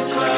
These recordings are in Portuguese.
is close.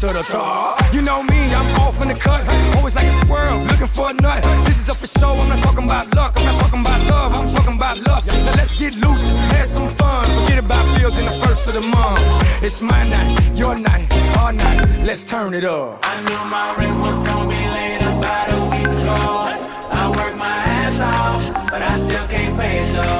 To the top. You know me, I'm off in the cut. Always like a squirrel, looking for a nut. This is up for show, I'm not talking about luck. I'm not talking about love, I'm talking about lust. Now let's get loose, have some fun. Forget about bills in the first of the month. It's my night, your night, our night. Let's turn it up. I knew my rent was gonna be late about a week ago. I worked my ass off, but I still can't pay it though.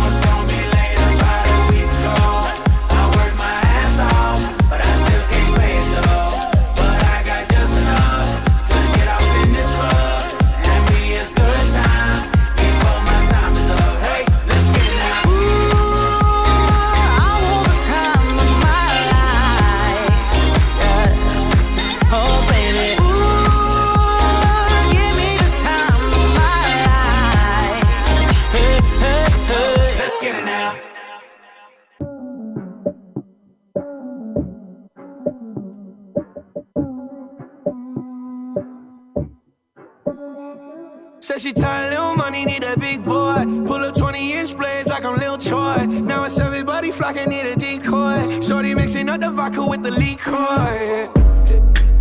She tired, little money, need a big boy. Pull up 20 inch blades like I'm Lil Troy. Now it's everybody flocking, need a decoy. Shorty mixing up the vodka with the liquor.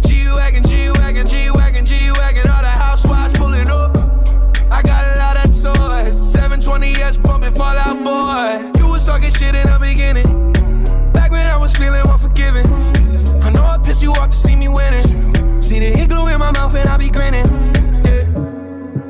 G-Wagon, G-Wagon, G-Wagon, G-Wagon. All the housewives pulling up. I got a lot of toys. 720S pumping Fallout Boy. You was talking shit in the beginning. Back when I was feeling unforgiving. I know I pissed you off to see me winning. See the igloo in my mouth and I be grinning.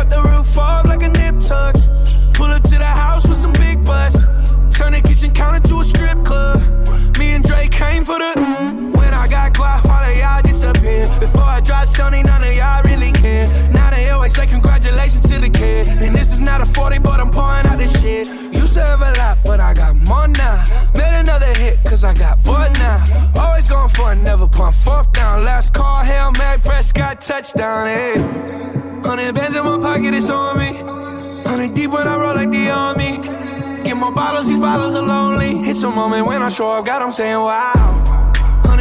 Cut the roof off like a nip tuck. Pull up to the house with some big butts. Turn the kitchen counter to a strip club. Me and Drake came for the. Got quiet, all of y'all disappear. Before I drop Sony, none of y'all really care. Now they always say congratulations to the kid. And this is not a 40, but I'm pouring out this shit. Used to have a lot, but I got more now. Made another hit, cause I got bored now. Always going for it, never pump fourth down. Last call, Hail Mary, Prescott, touchdown, hey. Hundred bands in my pocket, it's on me. Hundred deep when I roll like the army. Get more bottles, these bottles are lonely. It's a moment when I show up, God, I'm saying wow.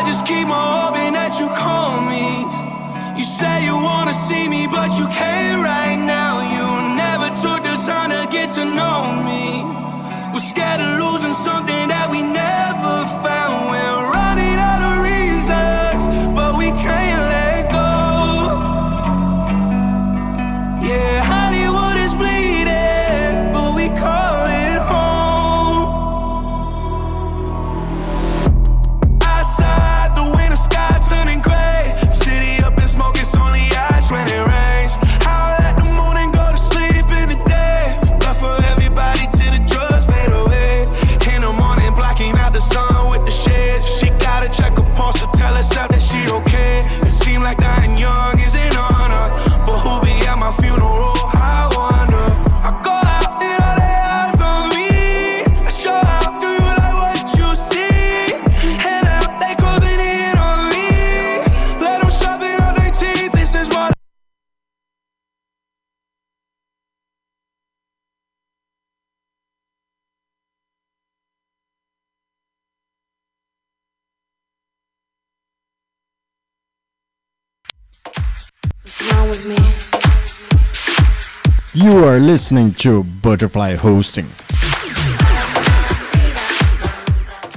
I just keep on hoping that you call me. You say you wanna see me, but you can't right now. You never took the time to get to know me. We're scared of losing something are listening to Butterfly Hosting.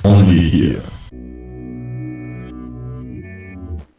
Only here.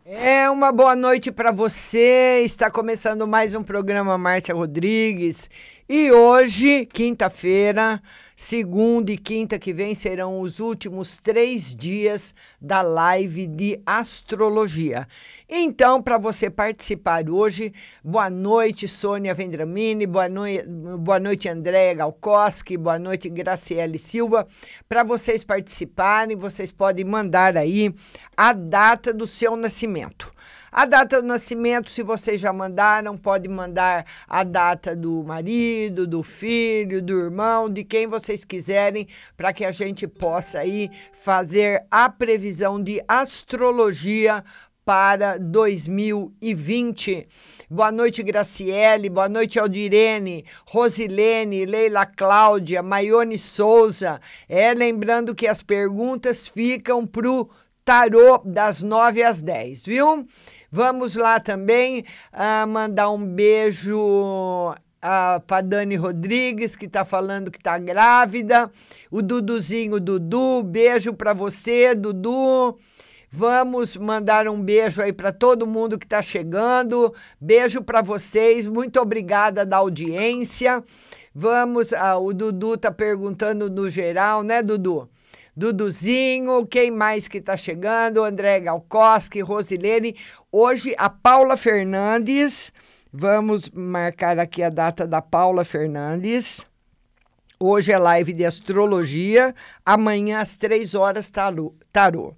É uma boa noite para você. Está começando mais um programa Márcia Rodrigues. E hoje, quinta-feira, segunda e quinta que vem serão os últimos três dias da live de astrologia. Então, para você participar hoje, boa noite, Sônia Vendramini, boa, noi boa noite, Andréa Galkoski, boa noite, Graciele Silva. Para vocês participarem, vocês podem mandar aí a data do seu nascimento. A data do nascimento, se vocês já mandaram, pode mandar a data do marido, do filho, do irmão, de quem vocês quiserem, para que a gente possa aí fazer a previsão de astrologia para 2020. Boa noite, Graciele. Boa noite, Aldirene, Rosilene, Leila Cláudia, Maione Souza. É, lembrando que as perguntas ficam para o tarô das 9 às 10, viu? Vamos lá também ah, mandar um beijo ah, para Dani Rodrigues, que está falando que está grávida. O Duduzinho Dudu, beijo para você, Dudu. Vamos mandar um beijo aí para todo mundo que está chegando. Beijo para vocês. Muito obrigada da audiência. Vamos, ah, o Dudu tá perguntando no geral, né, Dudu? Duduzinho, quem mais que tá chegando? André Galkoski, Rosilene. Hoje a Paula Fernandes. Vamos marcar aqui a data da Paula Fernandes. Hoje é live de astrologia. Amanhã às três horas tarô. tarô.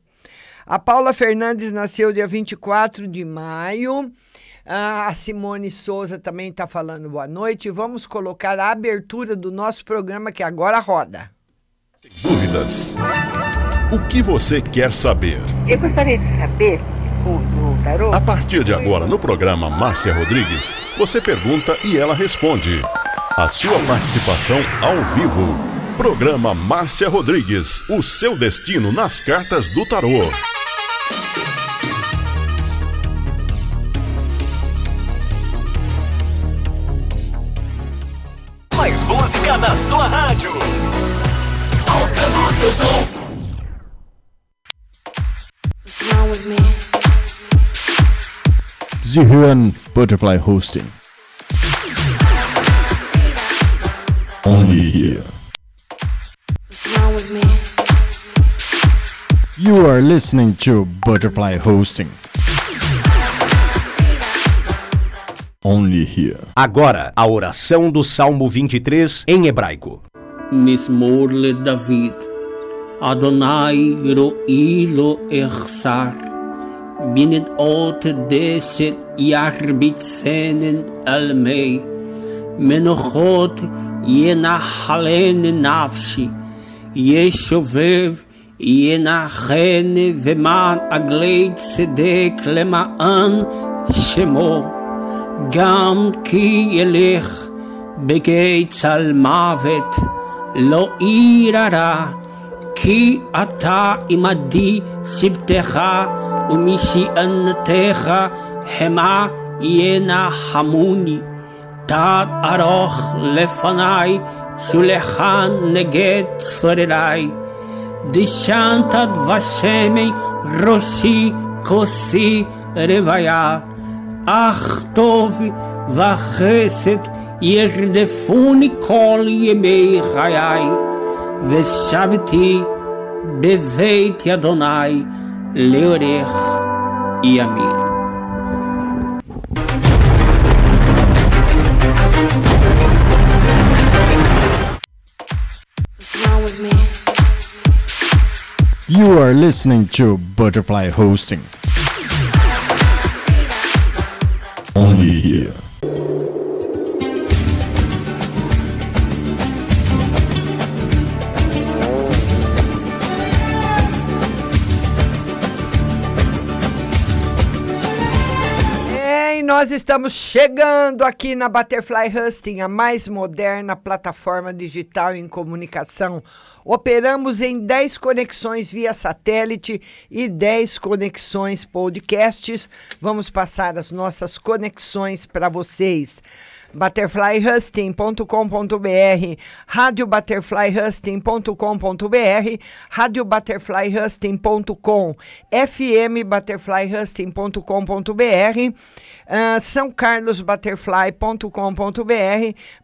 A Paula Fernandes nasceu dia 24 de maio. A Simone Souza também está falando boa noite. Vamos colocar a abertura do nosso programa que agora roda. Dúvidas? O que você quer saber? Eu gostaria de saber, o, o tarô, A partir de agora, no programa Márcia Rodrigues, você pergunta e ela responde. A sua participação ao vivo. Programa Márcia Rodrigues, o seu destino nas cartas do tarô. Mais música na sua rádio. Alcançando o seu som. Zihuan Butterfly Hosting. Only here. What's wrong with me? You are listening to Butterfly Hosting. Only here. Agora, a oração do Salmo 23 em hebraico. מזמור לדוד. אדוני רואי לו אחסר, binnen ote deset yarbitzenen almei מנוחות ינחלני נפשי, ישובב ינחני ומען עגלי צדק למען שמו, גם כי ילך בגיא צל מוות, לא אירא רע, כי אתה עמדי שבתך, ומשענתך המה ינחמוני. תת ארוך לפניי, שולחן נגד צורריי. דשנת דבשמי ראשי כוסי רוויה, אך טוב vachesed, yerdefuni kol yemei chayai. Veshaviti beveit yadonai, leorech yamin. What's wrong with me? You are listening to Butterfly Hosting. Only here. Nós estamos chegando aqui na Butterfly Husting, a mais moderna plataforma digital em comunicação. Operamos em 10 conexões via satélite e 10 conexões podcasts. Vamos passar as nossas conexões para vocês butterflyhusting.com.br, radiobutterflyhusting.com.br, radiobutterflyhusting.com, fmbutterflyhusting.com.br, uh, São Carlos Butterfly.com.br,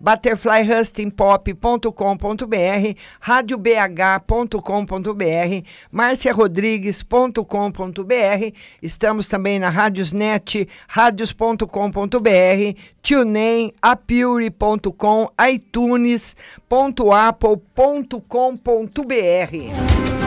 butterflyhustingpop.com.br, radiobh.com.br, marciarodrigues.com.br, estamos também na Radiosnet, radios.com.br, TuneIn, apure.com, itunes.apple.com.br.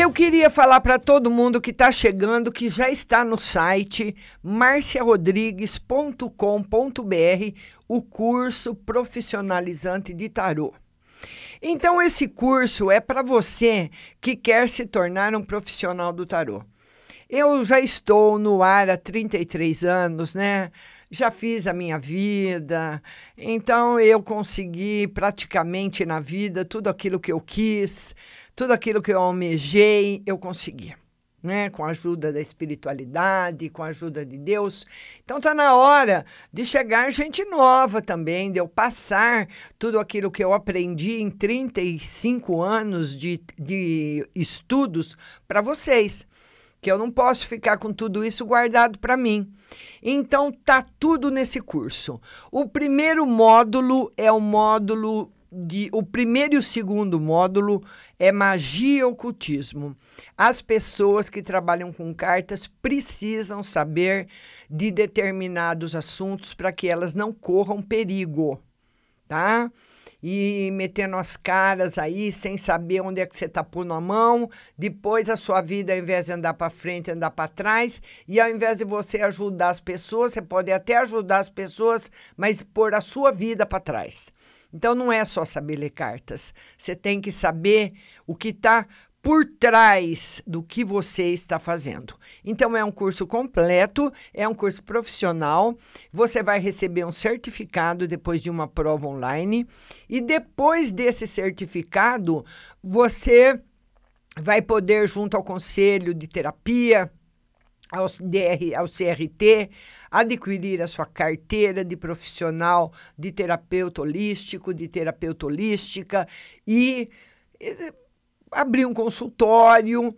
Eu queria falar para todo mundo que está chegando, que já está no site marciarodrigues.com.br, o curso profissionalizante de tarô. Então, esse curso é para você que quer se tornar um profissional do tarô. Eu já estou no ar há 33 anos, né? Já fiz a minha vida, então eu consegui praticamente na vida tudo aquilo que eu quis, tudo aquilo que eu almejei, eu consegui. Né, com a ajuda da espiritualidade, com a ajuda de Deus. Então está na hora de chegar gente nova também, de eu passar tudo aquilo que eu aprendi em 35 anos de, de estudos para vocês que eu não posso ficar com tudo isso guardado para mim. Então tá tudo nesse curso. O primeiro módulo é o módulo de, o primeiro e o segundo módulo é magia e ocultismo. As pessoas que trabalham com cartas precisam saber de determinados assuntos para que elas não corram perigo, tá? e metendo as caras aí sem saber onde é que você está pondo a mão. Depois a sua vida, ao invés de andar para frente, andar para trás. E ao invés de você ajudar as pessoas, você pode até ajudar as pessoas, mas pôr a sua vida para trás. Então não é só saber ler cartas. Você tem que saber o que está por trás do que você está fazendo. Então, é um curso completo, é um curso profissional. Você vai receber um certificado depois de uma prova online. E depois desse certificado, você vai poder, junto ao conselho de terapia, ao, DR, ao CRT, adquirir a sua carteira de profissional de terapeuta holístico, de terapeuta holística e, e abrir um consultório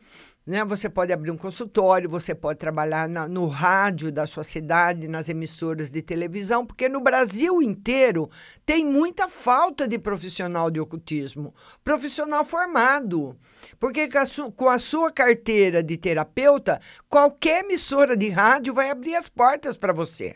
né? Você pode abrir um consultório, você pode trabalhar na, no rádio da sua cidade, nas emissoras de televisão, porque no Brasil inteiro tem muita falta de profissional de ocultismo, profissional formado. Porque com a, com a sua carteira de terapeuta, qualquer emissora de rádio vai abrir as portas para você.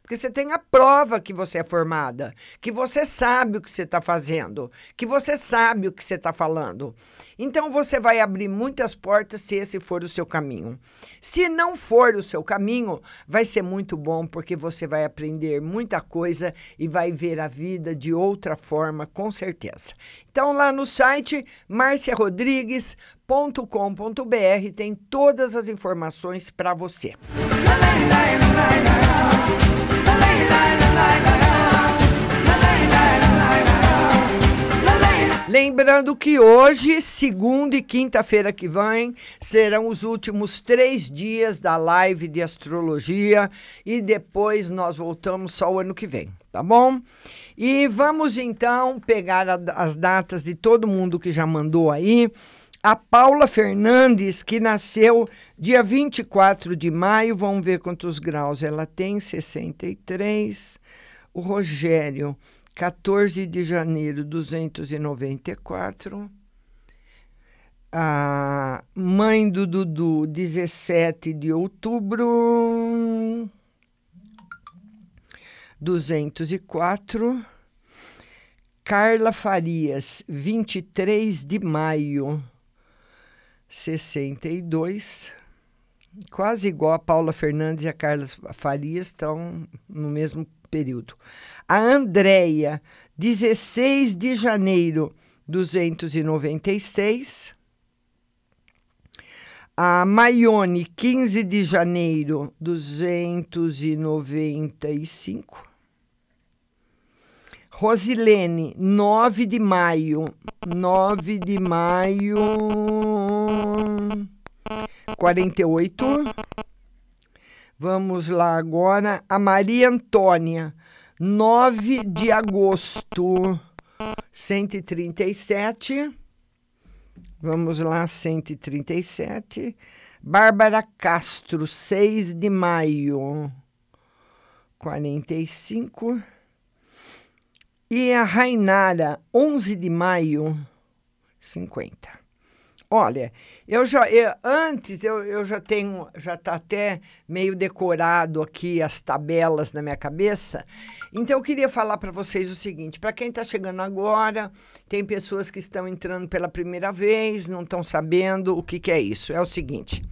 Porque você tem a prova que você é formada, que você sabe o que você está fazendo, que você sabe o que você está falando. Então você vai abrir muitas portas se esse for o seu caminho. Se não for o seu caminho, vai ser muito bom, porque você vai aprender muita coisa e vai ver a vida de outra forma, com certeza. Então, lá no site marciarodrigues.com.br tem todas as informações para você. Lembrando que hoje, segunda e quinta-feira que vem, serão os últimos três dias da live de astrologia e depois nós voltamos só o ano que vem, tá bom? E vamos então pegar as datas de todo mundo que já mandou aí. A Paula Fernandes, que nasceu dia 24 de maio, vamos ver quantos graus ela tem, 63. O Rogério, 14 de janeiro, 294. A mãe do Dudu, 17 de outubro, 204. Carla Farias, 23 de maio, 62. Quase igual a Paula Fernandes e a Carla Farias estão no mesmo período. A Andréia, 16 de janeiro, 296. A Maione, 15 de janeiro, 295. Rosilene, 9 de maio, 9 de maio, 48. Vamos lá agora. A Maria Antônia, 9 de agosto, 137. Vamos lá, 137. Bárbara Castro, 6 de maio, 45. E a Rainara, 11 de maio, 50. Olha, eu já eu, antes eu, eu já tenho, já está até meio decorado aqui as tabelas na minha cabeça. Então eu queria falar para vocês o seguinte: para quem está chegando agora, tem pessoas que estão entrando pela primeira vez, não estão sabendo o que, que é isso. É o seguinte.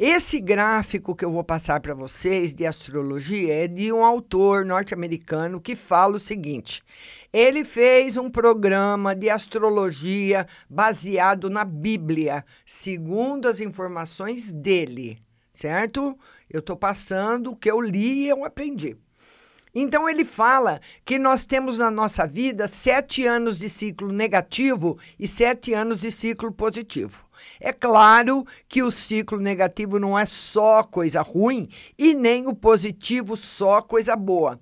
Esse gráfico que eu vou passar para vocês de astrologia é de um autor norte-americano que fala o seguinte: ele fez um programa de astrologia baseado na Bíblia, segundo as informações dele, certo? Eu estou passando o que eu li e eu aprendi. Então ele fala que nós temos na nossa vida sete anos de ciclo negativo e sete anos de ciclo positivo. É claro que o ciclo negativo não é só coisa ruim e nem o positivo só coisa boa.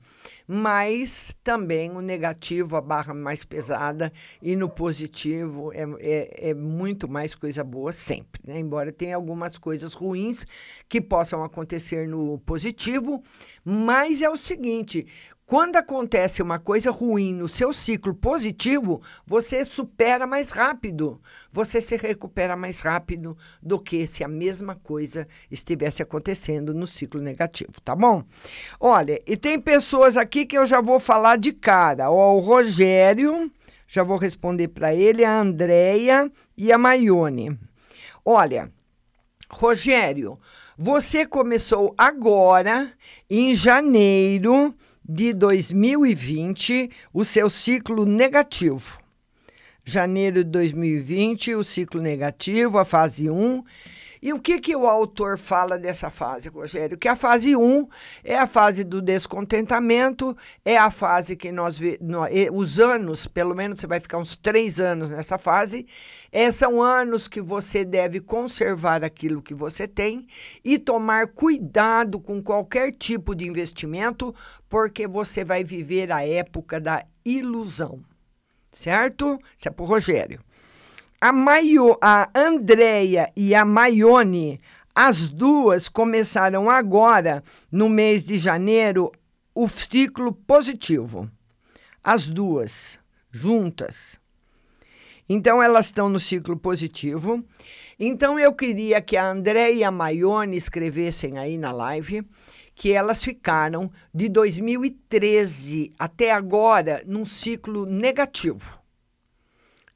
Mas também o negativo, a barra mais pesada, e no positivo é, é, é muito mais coisa boa sempre. Né? Embora tenha algumas coisas ruins que possam acontecer no positivo, mas é o seguinte: quando acontece uma coisa ruim no seu ciclo positivo, você supera mais rápido, você se recupera mais rápido do que se a mesma coisa estivesse acontecendo no ciclo negativo, tá bom? Olha, e tem pessoas aqui que eu já vou falar de cara. Ó, o Rogério, já vou responder para ele, a Andréia e a Maione. Olha, Rogério, você começou agora, em janeiro de 2020, o seu ciclo negativo. Janeiro de 2020, o ciclo negativo, a fase 1. E o que, que o autor fala dessa fase, Rogério? Que a fase 1 é a fase do descontentamento, é a fase que nós, os anos, pelo menos você vai ficar uns três anos nessa fase, é, são anos que você deve conservar aquilo que você tem e tomar cuidado com qualquer tipo de investimento, porque você vai viver a época da ilusão. Certo? Isso é para o Rogério. A, Maio, a Andrea e a Maione, as duas começaram agora, no mês de janeiro, o ciclo positivo. As duas, juntas. Então, elas estão no ciclo positivo. Então, eu queria que a André e a Maione escrevessem aí na live que elas ficaram de 2013 até agora num ciclo negativo.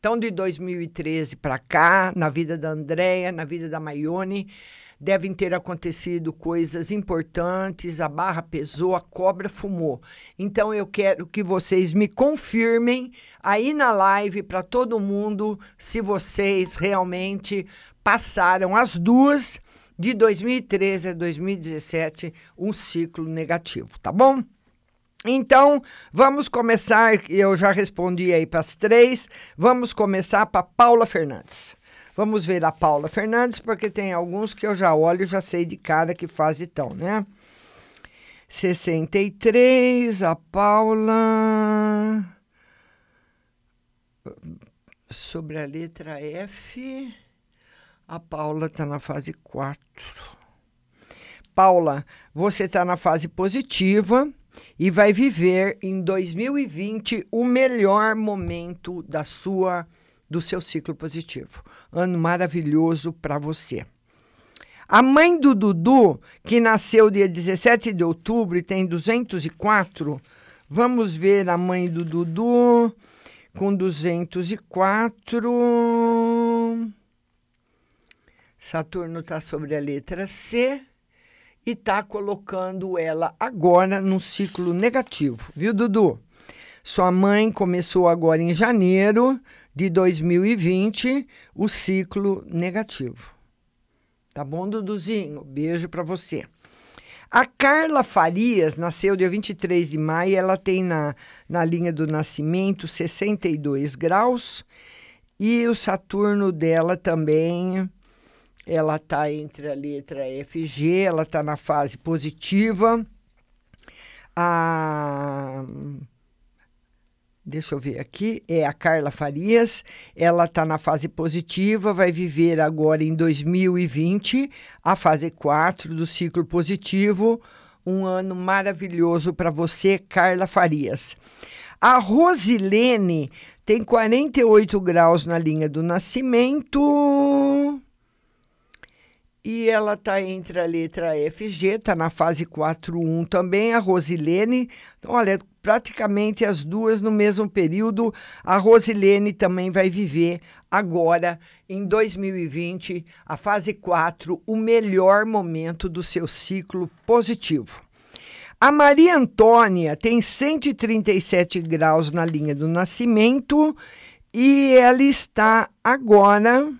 Então, de 2013 para cá, na vida da Andréia, na vida da Maione, devem ter acontecido coisas importantes, a barra pesou, a cobra fumou. Então eu quero que vocês me confirmem aí na live para todo mundo se vocês realmente passaram as duas de 2013 a 2017 um ciclo negativo, tá bom? Então, vamos começar. Eu já respondi aí para as três. Vamos começar para Paula Fernandes. Vamos ver a Paula Fernandes, porque tem alguns que eu já olho e já sei de cara que faz então, né? 63, a Paula. Sobre a letra F, a Paula está na fase 4. Paula, você está na fase positiva e vai viver em 2020 o melhor momento da sua do seu ciclo positivo. Ano maravilhoso para você. A mãe do Dudu, que nasceu dia 17 de outubro e tem 204, vamos ver a mãe do Dudu com 204. Saturno está sobre a letra C e está colocando ela agora num ciclo negativo, viu, Dudu? Sua mãe começou agora em janeiro de 2020 o ciclo negativo. Tá bom, Duduzinho? Beijo para você. A Carla Farias nasceu dia 23 de maio, ela tem na, na linha do nascimento 62 graus e o Saturno dela também ela está entre a letra FG, ela está na fase positiva. A deixa eu ver aqui, é a Carla Farias, ela está na fase positiva, vai viver agora em 2020 a fase 4 do ciclo positivo. Um ano maravilhoso para você, Carla Farias. A Rosilene tem 48 graus na linha do nascimento. E ela está entre a letra FG, está na fase 4.1 também, a Rosilene. Então, olha, praticamente as duas no mesmo período. A Rosilene também vai viver agora, em 2020, a fase 4, o melhor momento do seu ciclo positivo. A Maria Antônia tem 137 graus na linha do nascimento e ela está agora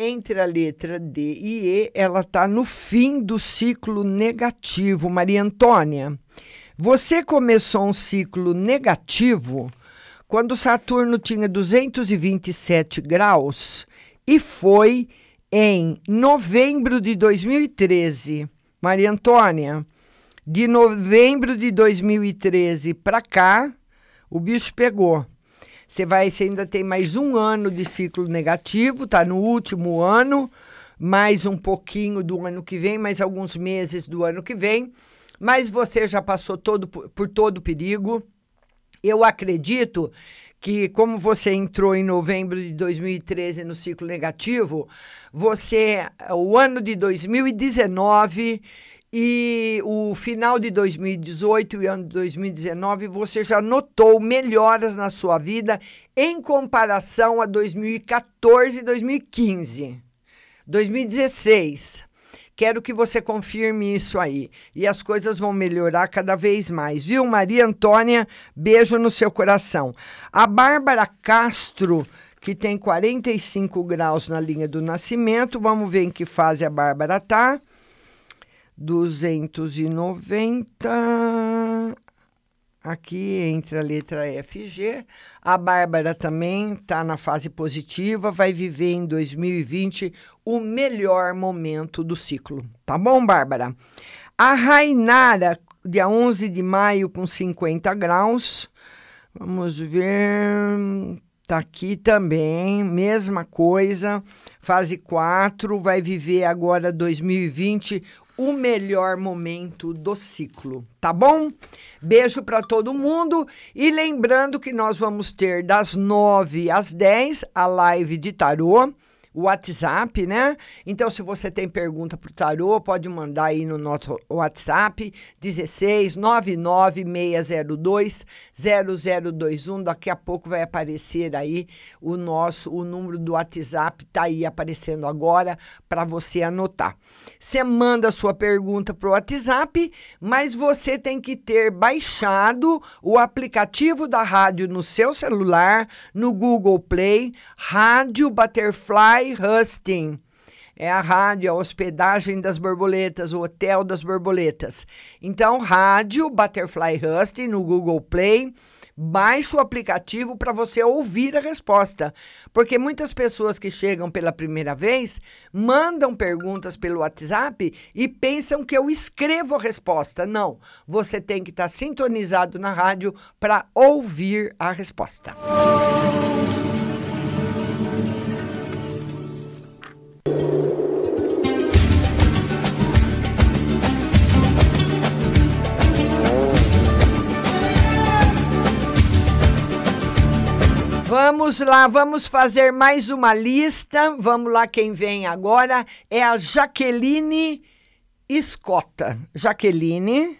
entre a letra D e E, ela está no fim do ciclo negativo. Maria Antônia, você começou um ciclo negativo quando Saturno tinha 227 graus e foi em novembro de 2013. Maria Antônia, de novembro de 2013 para cá, o bicho pegou. Você vai, você ainda tem mais um ano de ciclo negativo, tá no último ano, mais um pouquinho do ano que vem, mais alguns meses do ano que vem, mas você já passou todo por todo o perigo. Eu acredito que como você entrou em novembro de 2013 no ciclo negativo, você o ano de 2019 e o final de 2018 e ano de 2019 você já notou melhoras na sua vida em comparação a 2014 e 2015. 2016. Quero que você confirme isso aí. E as coisas vão melhorar cada vez mais, viu, Maria Antônia? Beijo no seu coração. A Bárbara Castro que tem 45 graus na linha do nascimento. Vamos ver em que fase a Bárbara tá. 290. Aqui entre a letra F G. A Bárbara também está na fase positiva, vai viver em 2020 o melhor momento do ciclo. Tá bom, Bárbara? A Rainara, dia 11 de maio, com 50 graus. Vamos ver. Tá aqui também, mesma coisa. Fase 4, vai viver agora 2020 o melhor momento do ciclo, tá bom? Beijo para todo mundo e lembrando que nós vamos ter das 9 às 10 a live de tarô WhatsApp, né? Então, se você tem pergunta para o Tarô, pode mandar aí no nosso WhatsApp 16 99602 0021. Daqui a pouco vai aparecer aí o nosso, o número do WhatsApp tá aí aparecendo agora para você anotar. Você manda sua pergunta para o WhatsApp, mas você tem que ter baixado o aplicativo da rádio no seu celular, no Google Play, Rádio Butterfly Husting. É a rádio, a hospedagem das borboletas, o hotel das borboletas. Então, rádio Butterfly Husting no Google Play. Baixe o aplicativo para você ouvir a resposta. Porque muitas pessoas que chegam pela primeira vez mandam perguntas pelo WhatsApp e pensam que eu escrevo a resposta. Não, você tem que estar tá sintonizado na rádio para ouvir a resposta. Música Vamos lá, vamos fazer mais uma lista. Vamos lá, quem vem agora é a Jaqueline Escota. Jaqueline,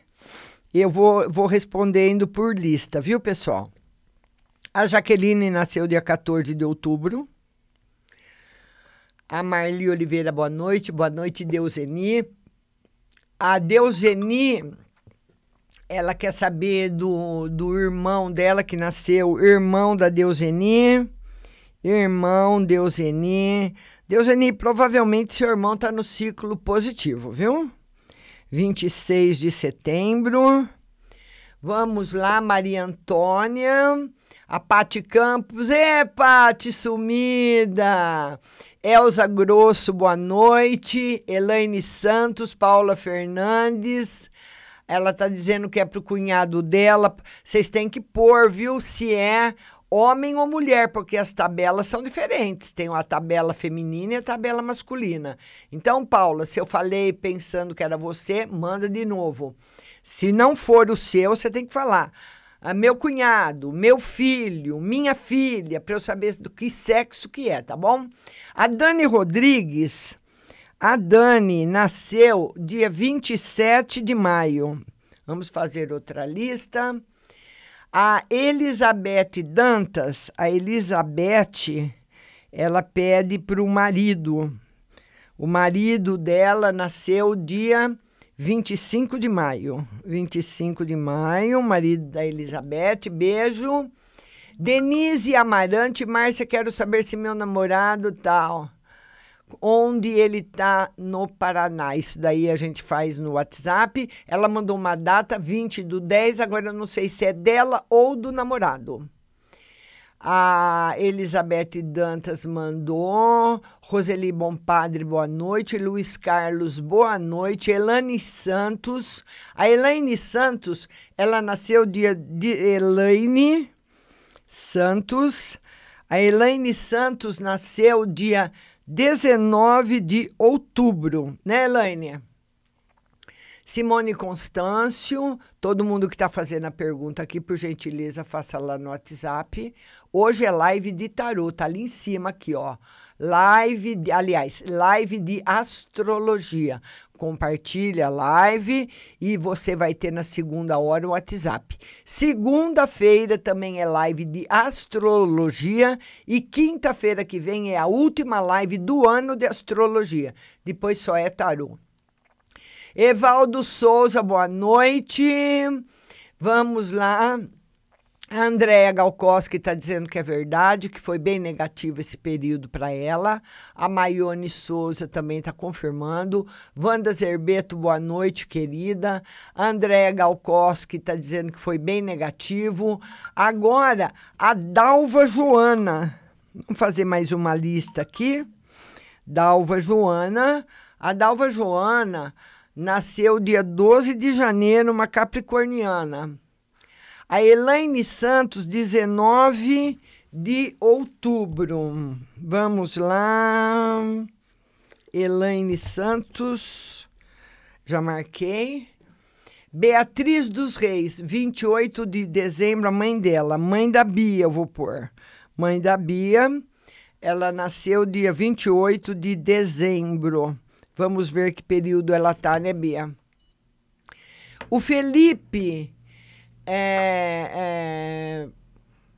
eu vou, vou respondendo por lista, viu, pessoal? A Jaqueline nasceu dia 14 de outubro. A Marli Oliveira, boa noite. Boa noite, Deuseni. A Deuseni ela quer saber do, do irmão dela que nasceu, irmão da Deuseni. Irmão Deuseni. Deuseni, provavelmente seu irmão está no ciclo positivo, viu? 26 de setembro. Vamos lá, Maria Antônia. A Pati Campos. É, Pati, sumida. Elza Grosso, boa noite. Elaine Santos, Paula Fernandes. Ela tá dizendo que é pro cunhado dela. Vocês têm que pôr, viu, se é homem ou mulher, porque as tabelas são diferentes. Tem a tabela feminina e a tabela masculina. Então, Paula, se eu falei pensando que era você, manda de novo. Se não for o seu, você tem que falar. Ah, meu cunhado, meu filho, minha filha, para eu saber do que sexo que é, tá bom? A Dani Rodrigues a Dani nasceu dia 27 de maio. Vamos fazer outra lista. A Elizabeth Dantas, a Elizabeth, ela pede para o marido. O marido dela nasceu dia 25 de maio. 25 de maio, marido da Elizabeth, beijo. Denise Amarante, Márcia, quero saber se meu namorado tal onde ele está no Paraná. Isso daí a gente faz no WhatsApp. Ela mandou uma data, 20 do 10, agora eu não sei se é dela ou do namorado. A Elizabeth Dantas mandou. Roseli Padre boa noite. Luiz Carlos, boa noite. Elane Santos. A Elaine Santos, ela nasceu dia de Elaine Santos. A Elaine Santos nasceu dia 19 de outubro, né, Elaine? Simone Constâncio, todo mundo que está fazendo a pergunta aqui, por gentileza, faça lá no WhatsApp. Hoje é live de tarô, tá ali em cima aqui, ó. Live, de, aliás, live de astrologia. Compartilha a live e você vai ter na segunda hora o WhatsApp. Segunda-feira também é live de astrologia e quinta-feira que vem é a última live do ano de astrologia. Depois só é tarô. Evaldo Souza, boa noite. Vamos lá. A Andréa Galkoski está dizendo que é verdade, que foi bem negativo esse período para ela. A Maione Souza também está confirmando. Wanda Zerbeto, boa noite, querida. A Andréa Galkoski está dizendo que foi bem negativo. Agora, a Dalva Joana. Vamos fazer mais uma lista aqui. Dalva Joana. A Dalva Joana nasceu dia 12 de janeiro, uma capricorniana. A Elaine Santos, 19 de outubro. Vamos lá. Elaine Santos, já marquei. Beatriz dos Reis, 28 de dezembro, a mãe dela, mãe da Bia, eu vou pôr. Mãe da Bia, ela nasceu dia 28 de dezembro. Vamos ver que período ela tá, né, Bia? O Felipe é,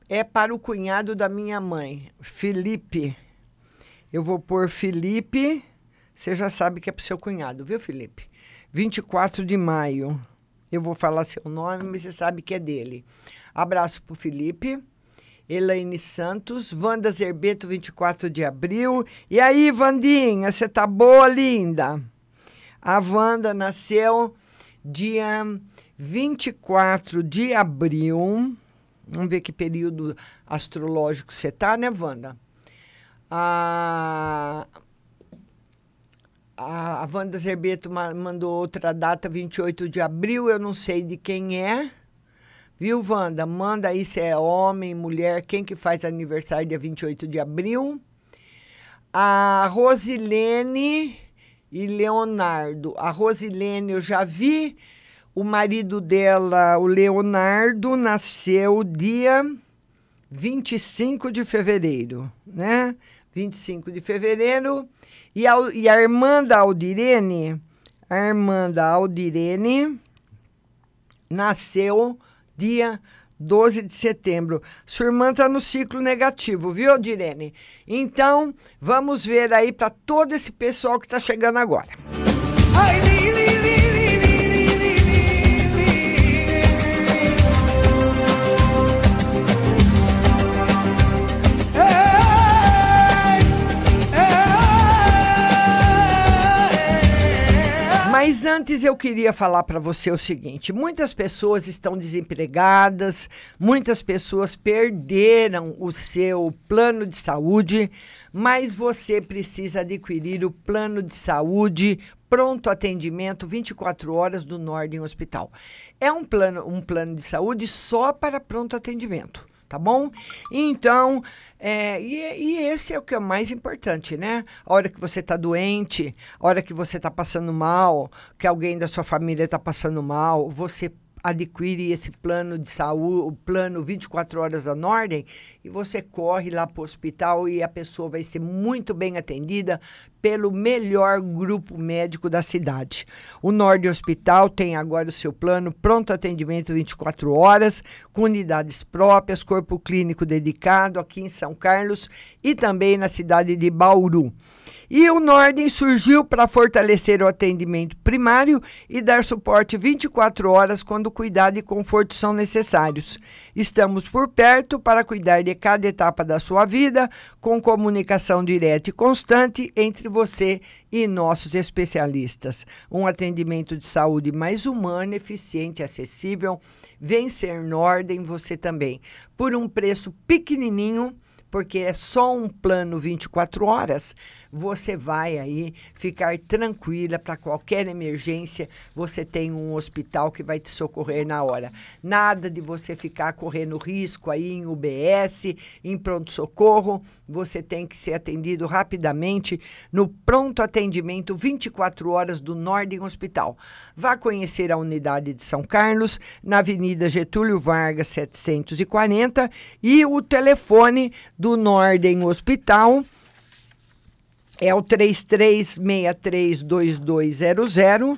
é, é para o cunhado da minha mãe, Felipe. Eu vou pôr Felipe. Você já sabe que é para o seu cunhado, viu, Felipe? 24 de maio. Eu vou falar seu nome, mas você sabe que é dele. Abraço para o Felipe. Elaine Santos, Wanda Zerbeto, 24 de abril. E aí, Vandinha, você tá boa, linda? A Wanda nasceu dia 24 de abril. Vamos ver que período astrológico você tá, né, Wanda? A, a, a Wanda Zerbeto mandou outra data, 28 de abril. Eu não sei de quem é. Viu, Wanda? Manda aí se é homem, mulher, quem que faz aniversário dia 28 de abril. A Rosilene e Leonardo. A Rosilene eu já vi. O marido dela, o Leonardo, nasceu dia 25 de fevereiro, né? 25 de fevereiro. E a, e a irmã da Aldirene, a irmã da Aldirene, nasceu dia 12 de setembro. Sua irmã está no ciclo negativo, viu, Aldirene? Então, vamos ver aí para todo esse pessoal que está chegando agora. Ai, Mas antes eu queria falar para você o seguinte: muitas pessoas estão desempregadas, muitas pessoas perderam o seu plano de saúde, mas você precisa adquirir o plano de saúde pronto atendimento 24 horas do Nordem Hospital. É um plano, um plano de saúde só para pronto atendimento tá bom? Então, é, e, e, esse é o que é mais importante, né? A hora que você está doente, a hora que você está passando mal, que alguém da sua família está passando mal, você adquire esse plano de saúde, o plano 24 horas da Nordem, e você corre lá para o hospital e a pessoa vai ser muito bem atendida pelo melhor grupo médico da cidade. O Nordem Hospital tem agora o seu plano pronto atendimento 24 horas, com unidades próprias, corpo clínico dedicado aqui em São Carlos e também na cidade de Bauru. E o Nordem surgiu para fortalecer o atendimento primário e dar suporte 24 horas quando cuidado e conforto são necessários. Estamos por perto para cuidar de cada etapa da sua vida, com comunicação direta e constante entre você e nossos especialistas. Um atendimento de saúde mais humano, eficiente e acessível. Vem ser Nordem você também. Por um preço pequenininho porque é só um plano 24 horas, você vai aí ficar tranquila para qualquer emergência, você tem um hospital que vai te socorrer na hora. Nada de você ficar correndo risco aí em UBS, em pronto-socorro, você tem que ser atendido rapidamente no pronto atendimento 24 horas do Nordem Hospital. Vá conhecer a unidade de São Carlos, na Avenida Getúlio Vargas 740 e o telefone do Nordem Hospital é o 33632200.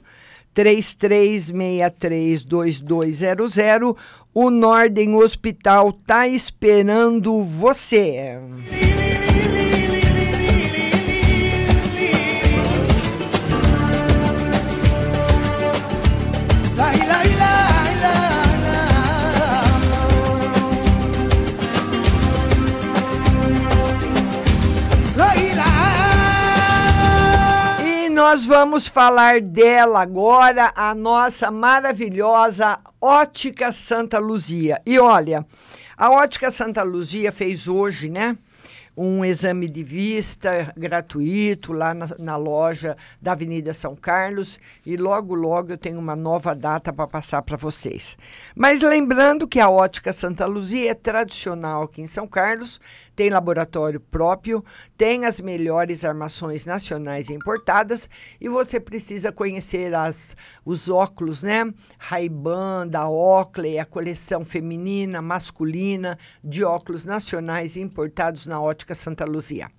33632200. O Nordem Hospital tá esperando você. Nós vamos falar dela agora, a nossa maravilhosa Ótica Santa Luzia. E olha, a Ótica Santa Luzia fez hoje, né? Um exame de vista gratuito lá na, na, loja da Avenida São Carlos e logo, logo eu tenho uma nova data para passar para vocês. Mas lembrando que a Ótica Santa Luzia é tradicional aqui em São Carlos, tem laboratório próprio, tem as melhores armações nacionais importadas e você precisa conhecer as, os óculos, né? Ray-Ban, da Oakley, a coleção feminina, masculina de óculos nacionais importados na Ótica Santa Luzia.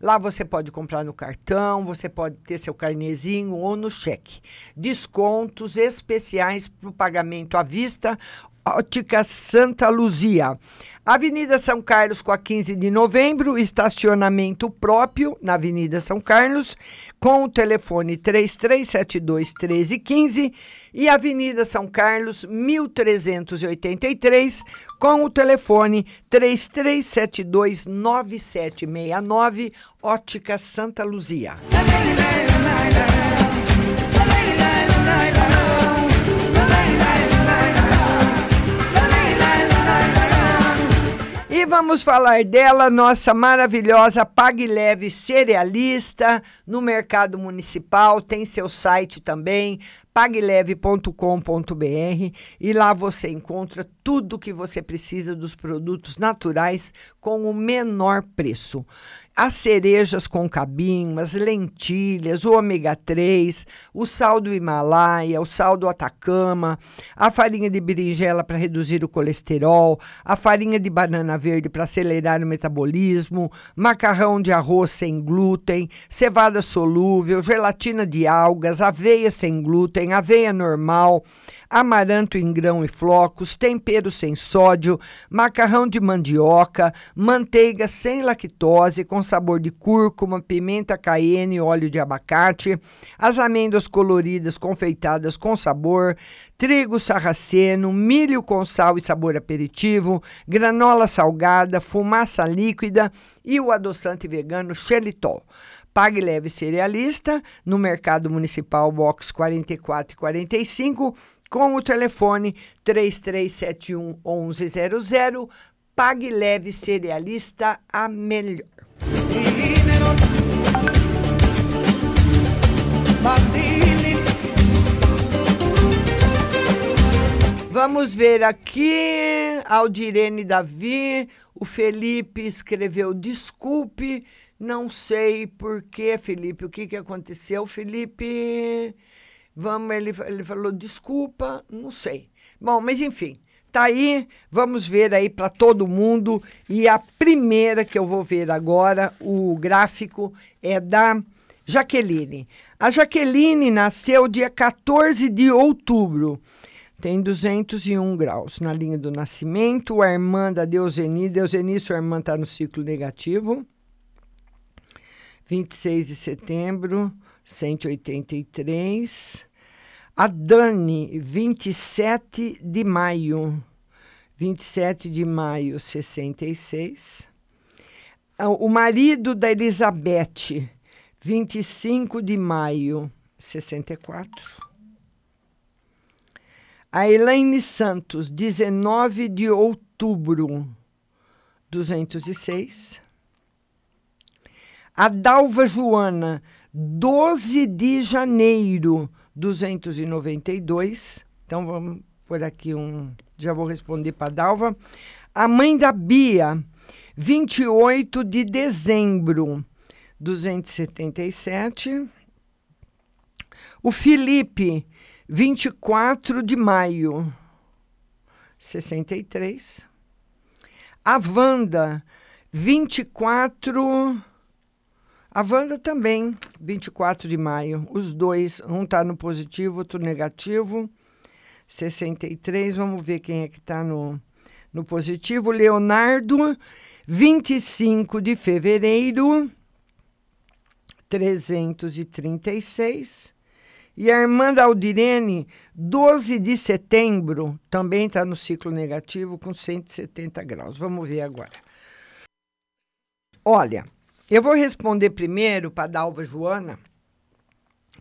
Lá você pode comprar no cartão, você pode ter seu carnezinho ou no cheque. Descontos especiais para o pagamento à vista Ótica Santa Luzia. Avenida São Carlos com a 15 de novembro, estacionamento próprio na Avenida São Carlos, com o telefone 3372 1315 e Avenida São Carlos 1383, com o telefone 3372 9769, Ótica Santa Luzia. E vamos falar dela, nossa maravilhosa Pague Leve cerealista no mercado municipal, tem seu site também, pagleve.com.br e lá você encontra tudo que você precisa dos produtos naturais com o menor preço as cerejas com cabinho, as lentilhas, o ômega 3, o sal do Himalaia, o sal do Atacama, a farinha de berinjela para reduzir o colesterol, a farinha de banana verde para acelerar o metabolismo, macarrão de arroz sem glúten, cevada solúvel, gelatina de algas, aveia sem glúten, aveia normal, amaranto em grão e flocos, tempero sem sódio, macarrão de mandioca, manteiga sem lactose com sabor de cúrcuma, pimenta cayenne e óleo de abacate, as amêndoas coloridas confeitadas com sabor, trigo sarraceno, milho com sal e sabor aperitivo, granola salgada, fumaça líquida e o adoçante vegano xelitol. Pague Leve Cerealista, no Mercado Municipal Box 44 e 45, com o telefone 3371 1100. Pague Leve Cerealista, a melhor. Vamos ver aqui, Aldirene Davi, o Felipe escreveu desculpe, não sei por que, Felipe, o que, que aconteceu, Felipe? Vamos, ele, ele falou desculpa, não sei. Bom, mas enfim, tá aí, vamos ver aí para todo mundo. E a primeira que eu vou ver agora, o gráfico, é da Jaqueline. A Jaqueline nasceu dia 14 de outubro. Tem 201 graus na linha do nascimento. A irmã da Deuseni, Deuseni, sua irmã está no ciclo negativo. 26 de setembro, 183. A Dani, 27 de maio. 27 de maio, 66. O marido da Elizabeth, 25 de maio, 64. A Elaine Santos, 19 de outubro, 206. A Dalva Joana, 12 de janeiro, 292. Então vamos por aqui um. Já vou responder para Dalva. A mãe da Bia, 28 de dezembro, 277. O Felipe, 24 de maio, 63. A Wanda, 24 a Wanda também, 24 de maio. Os dois, um está no positivo, outro negativo. 63, vamos ver quem é que está no, no positivo. Leonardo, 25 de fevereiro, 336. E a irmã da Aldirene, 12 de setembro, também está no ciclo negativo, com 170 graus. Vamos ver agora. Olha, eu vou responder primeiro para a Dalva Joana,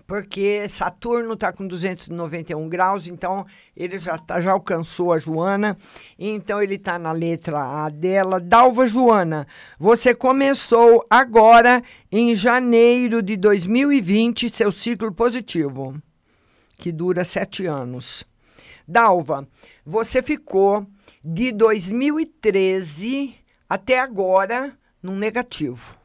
porque Saturno está com 291 graus, então ele já, tá, já alcançou a Joana, então ele está na letra A dela. Dalva Joana, você começou agora em janeiro de 2020 seu ciclo positivo, que dura sete anos. Dalva, você ficou de 2013 até agora num negativo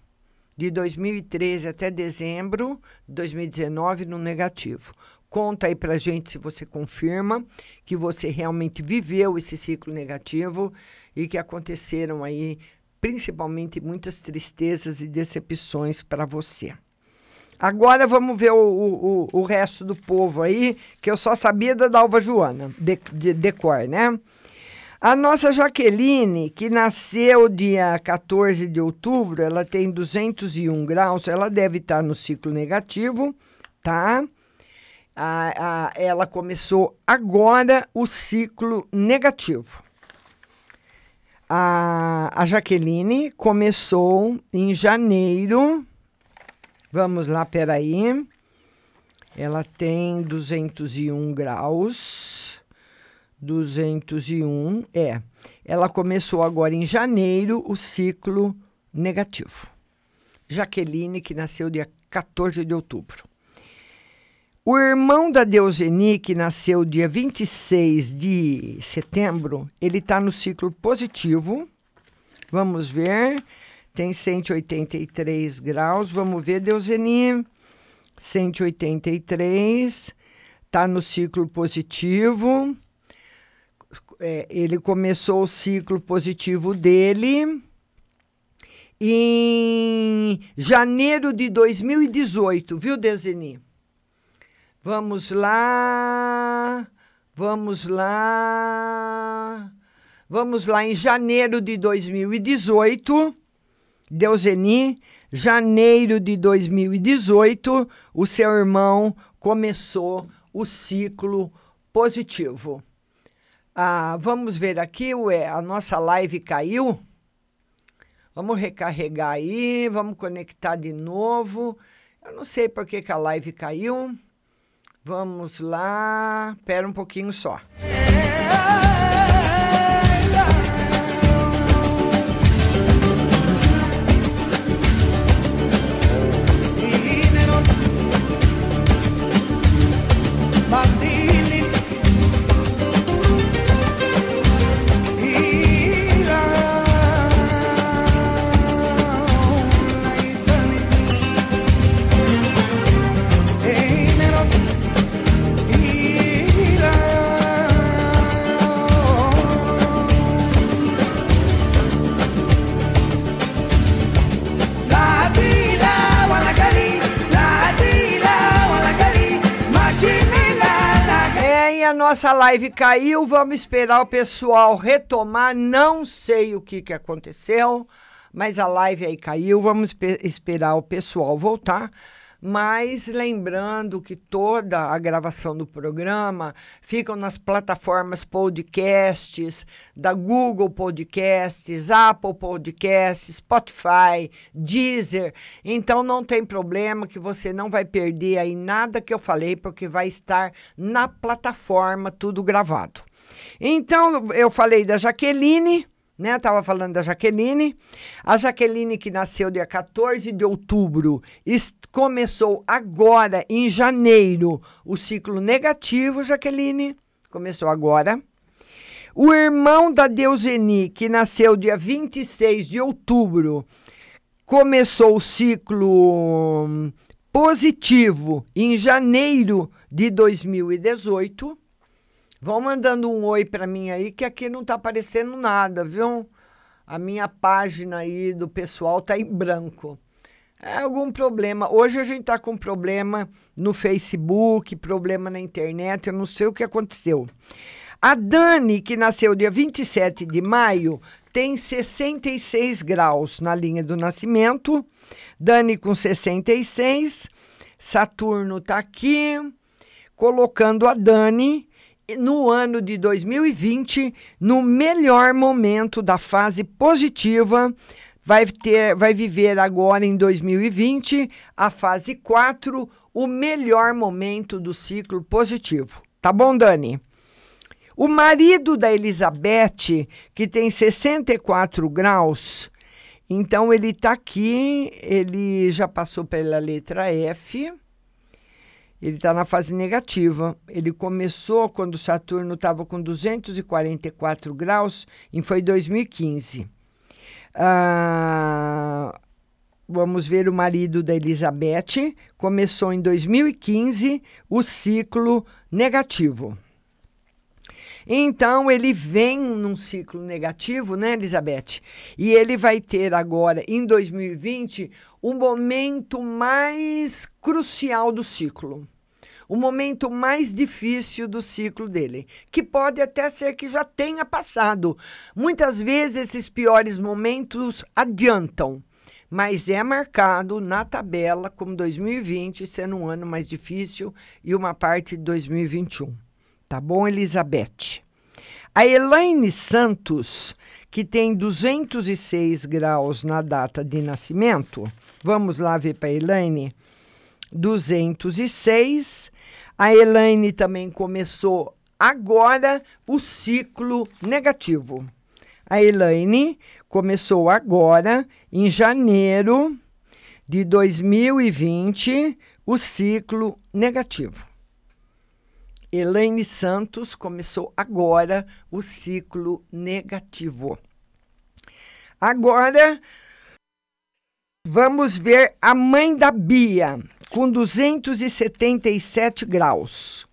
de 2013 até dezembro de 2019 no negativo. Conta aí pra gente se você confirma que você realmente viveu esse ciclo negativo e que aconteceram aí principalmente muitas tristezas e decepções para você. Agora vamos ver o, o, o, resto do povo aí, que eu só sabia da Dalva Joana, de, de, de cor, né? A nossa Jaqueline, que nasceu dia 14 de outubro, ela tem 201 graus, ela deve estar no ciclo negativo, tá? A, a, ela começou agora o ciclo negativo. A, a Jaqueline começou em janeiro. Vamos lá, peraí. Ela tem 201 graus. 201, é. Ela começou agora em janeiro o ciclo negativo. Jaqueline, que nasceu dia 14 de outubro. O irmão da Deuseni, que nasceu dia 26 de setembro, ele está no ciclo positivo. Vamos ver. Tem 183 graus. Vamos ver, Deuseni. 183. Está no ciclo positivo é, ele começou o ciclo positivo dele em janeiro de 2018, viu, Deseni? Vamos lá, vamos lá, vamos lá em janeiro de 2018, Deuseni, janeiro de 2018, o seu irmão começou o ciclo positivo. Ah, vamos ver aqui, ué, a nossa live caiu. Vamos recarregar aí, vamos conectar de novo. Eu não sei por que, que a live caiu. Vamos lá. Espera um pouquinho só. a nossa live caiu, vamos esperar o pessoal retomar. Não sei o que, que aconteceu, mas a live aí caiu. Vamos esperar o pessoal voltar. Mas lembrando que toda a gravação do programa ficam nas plataformas podcasts da Google Podcasts, Apple Podcasts, Spotify, Deezer. Então não tem problema que você não vai perder aí nada que eu falei, porque vai estar na plataforma tudo gravado. Então eu falei da Jaqueline né? Eu estava falando da Jaqueline. A Jaqueline, que nasceu dia 14 de outubro, começou agora, em janeiro, o ciclo negativo, Jaqueline. Começou agora. O irmão da Deuseni, que nasceu dia 26 de outubro, começou o ciclo hum, positivo em janeiro de 2018. Vão mandando um oi para mim aí, que aqui não tá aparecendo nada, viu? A minha página aí do pessoal tá em branco. É algum problema. Hoje a gente tá com problema no Facebook, problema na internet, eu não sei o que aconteceu. A Dani, que nasceu dia 27 de maio, tem 66 graus na linha do nascimento. Dani com 66. Saturno tá aqui, colocando a Dani no ano de 2020, no melhor momento da fase positiva, vai ter, vai viver agora em 2020 a fase 4, o melhor momento do ciclo positivo. Tá bom, Dani? O marido da Elizabeth, que tem 64 graus, então ele está aqui, ele já passou pela letra F. Ele está na fase negativa. Ele começou quando Saturno estava com 244 graus e foi 2015. Ah, vamos ver o marido da Elizabeth. Começou em 2015 o ciclo negativo. Então ele vem num ciclo negativo, né, Elizabeth? E ele vai ter agora, em 2020, o um momento mais crucial do ciclo. O momento mais difícil do ciclo dele, que pode até ser que já tenha passado. Muitas vezes esses piores momentos adiantam, mas é marcado na tabela como 2020 sendo um ano mais difícil e uma parte de 2021. Tá bom, Elizabeth? A Elaine Santos, que tem 206 graus na data de nascimento, vamos lá ver para a Elaine. 206. A Elaine também começou agora o ciclo negativo. A Elaine começou agora, em janeiro de 2020, o ciclo negativo. Elaine Santos começou agora o ciclo negativo. Agora vamos ver a mãe da Bia com 277 graus.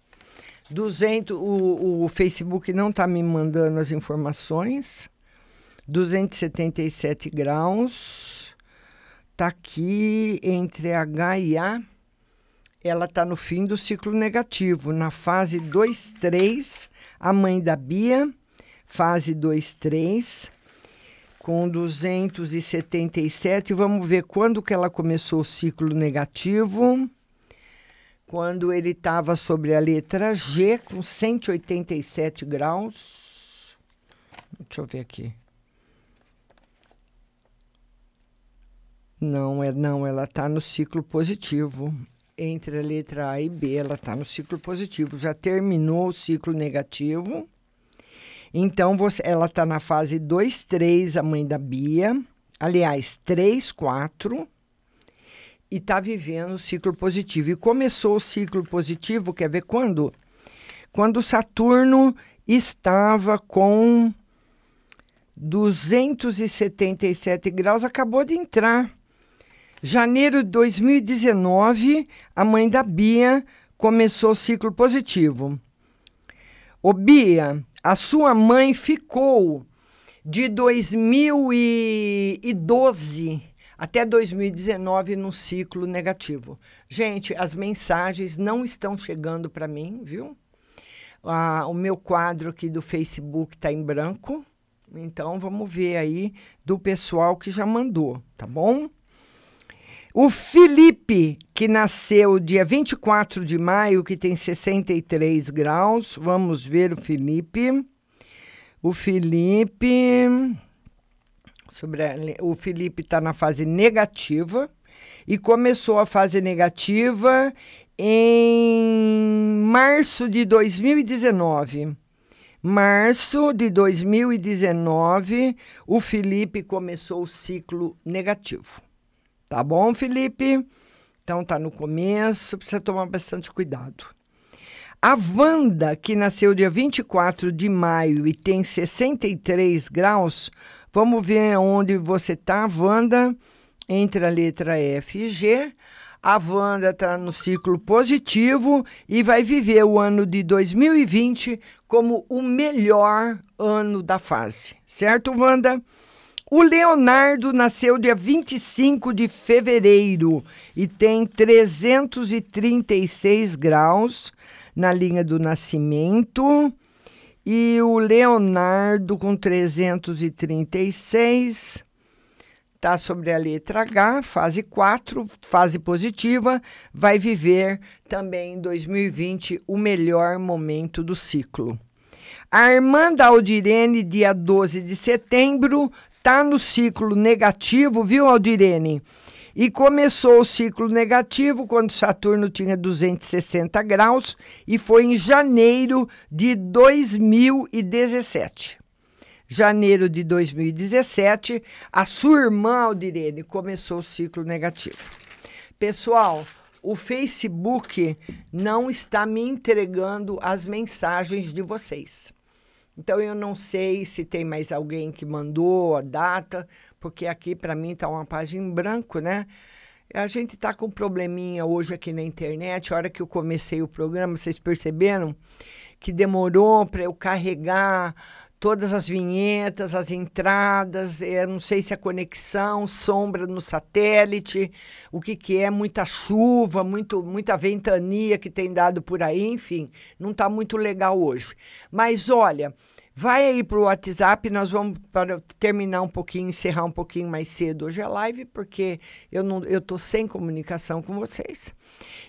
200, o, o Facebook não está me mandando as informações. 277 graus. Está aqui entre H e A ela está no fim do ciclo negativo, na fase 2, 3, a mãe da Bia, fase 2, 3, com 277. Vamos ver quando que ela começou o ciclo negativo. Quando ele estava sobre a letra G, com 187 graus. Deixa eu ver aqui. Não, é não, ela está no ciclo positivo entre a letra A e B, ela está no ciclo positivo, já terminou o ciclo negativo. Então, você, ela está na fase 2, 3, a mãe da Bia. Aliás, 3, 4. E está vivendo o ciclo positivo. E começou o ciclo positivo, quer ver quando? Quando Saturno estava com 277 graus, acabou de entrar Janeiro de 2019, a mãe da Bia começou o ciclo positivo. Ô Bia, a sua mãe ficou de 2012 até 2019 no ciclo negativo. Gente, as mensagens não estão chegando para mim, viu? Ah, o meu quadro aqui do Facebook está em branco. Então, vamos ver aí do pessoal que já mandou, tá bom? O Felipe, que nasceu dia 24 de maio, que tem 63 graus. Vamos ver o Felipe. O Felipe. Sobre a, o Felipe está na fase negativa e começou a fase negativa em março de 2019. Março de 2019, o Felipe começou o ciclo negativo. Tá bom, Felipe? Então tá no começo, precisa tomar bastante cuidado. A Wanda, que nasceu dia 24 de maio e tem 63 graus, vamos ver onde você tá, Wanda, entre a letra F e G. A Wanda está no ciclo positivo e vai viver o ano de 2020 como o melhor ano da fase. Certo, Wanda? O Leonardo nasceu dia 25 de fevereiro e tem 336 graus na linha do nascimento. E o Leonardo, com 336, está sobre a letra H, fase 4, fase positiva, vai viver também em 2020 o melhor momento do ciclo. A irmã da Aldirene, dia 12 de setembro, está no ciclo negativo, viu, Aldirene? E começou o ciclo negativo quando Saturno tinha 260 graus e foi em janeiro de 2017. Janeiro de 2017, a sua irmã Aldirene começou o ciclo negativo. Pessoal, o Facebook não está me entregando as mensagens de vocês. Então eu não sei se tem mais alguém que mandou a data, porque aqui para mim está uma página em branco, né? A gente está com um probleminha hoje aqui na internet. A hora que eu comecei o programa, vocês perceberam que demorou para eu carregar todas as vinhetas, as entradas, eu não sei se a conexão, sombra no satélite, o que, que é, muita chuva, muito, muita ventania que tem dado por aí, enfim, não está muito legal hoje. Mas olha, vai aí para o WhatsApp, nós vamos para terminar um pouquinho, encerrar um pouquinho mais cedo hoje a live, porque eu não eu tô sem comunicação com vocês.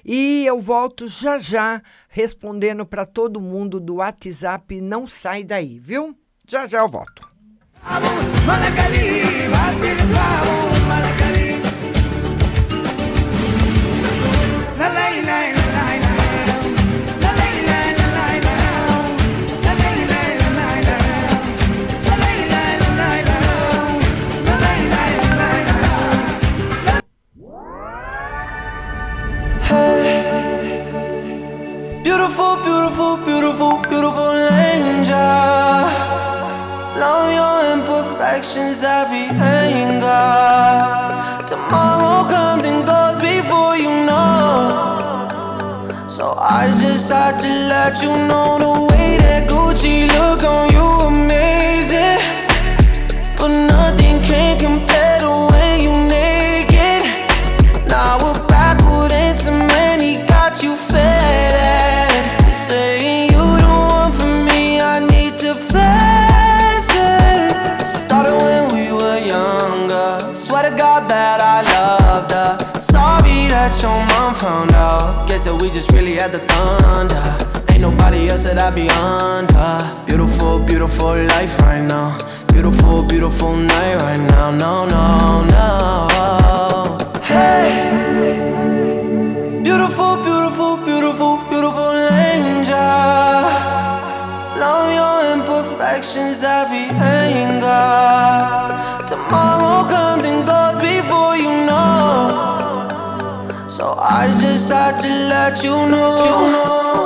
E eu volto já já respondendo para todo mundo do WhatsApp, não sai daí, viu? Já já eu volto. Beautiful, beautiful, beautiful, beautiful angel. Love your imperfections, every anger. Tomorrow comes and goes before you know. So I just had to let you know the way that Gucci look on you that we just really had the thunder. Ain't nobody else that I be under. Beautiful, beautiful life right now. Beautiful, beautiful night right now. No, no, no. Hey. Beautiful, beautiful, beautiful, beautiful angel. Love your imperfections, every anger. Tomorrow So I just had to let you know.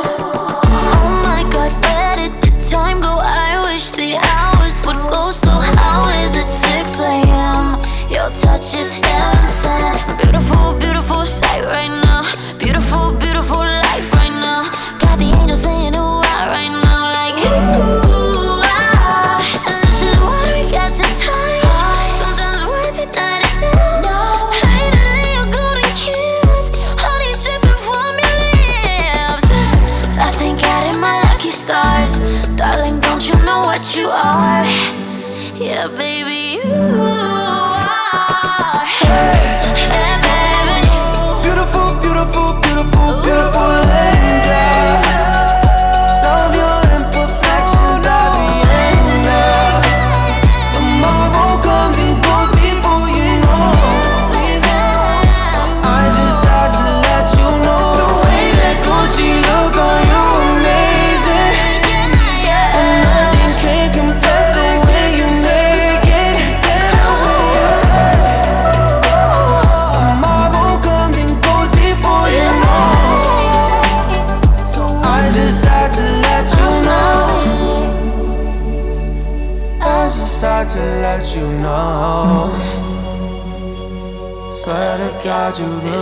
Oh my god, the time go? I wish the hours would go slow. How is it 6 a.m.? Your touch is heaven sent. Beautiful, beautiful sight right now. You beautiful.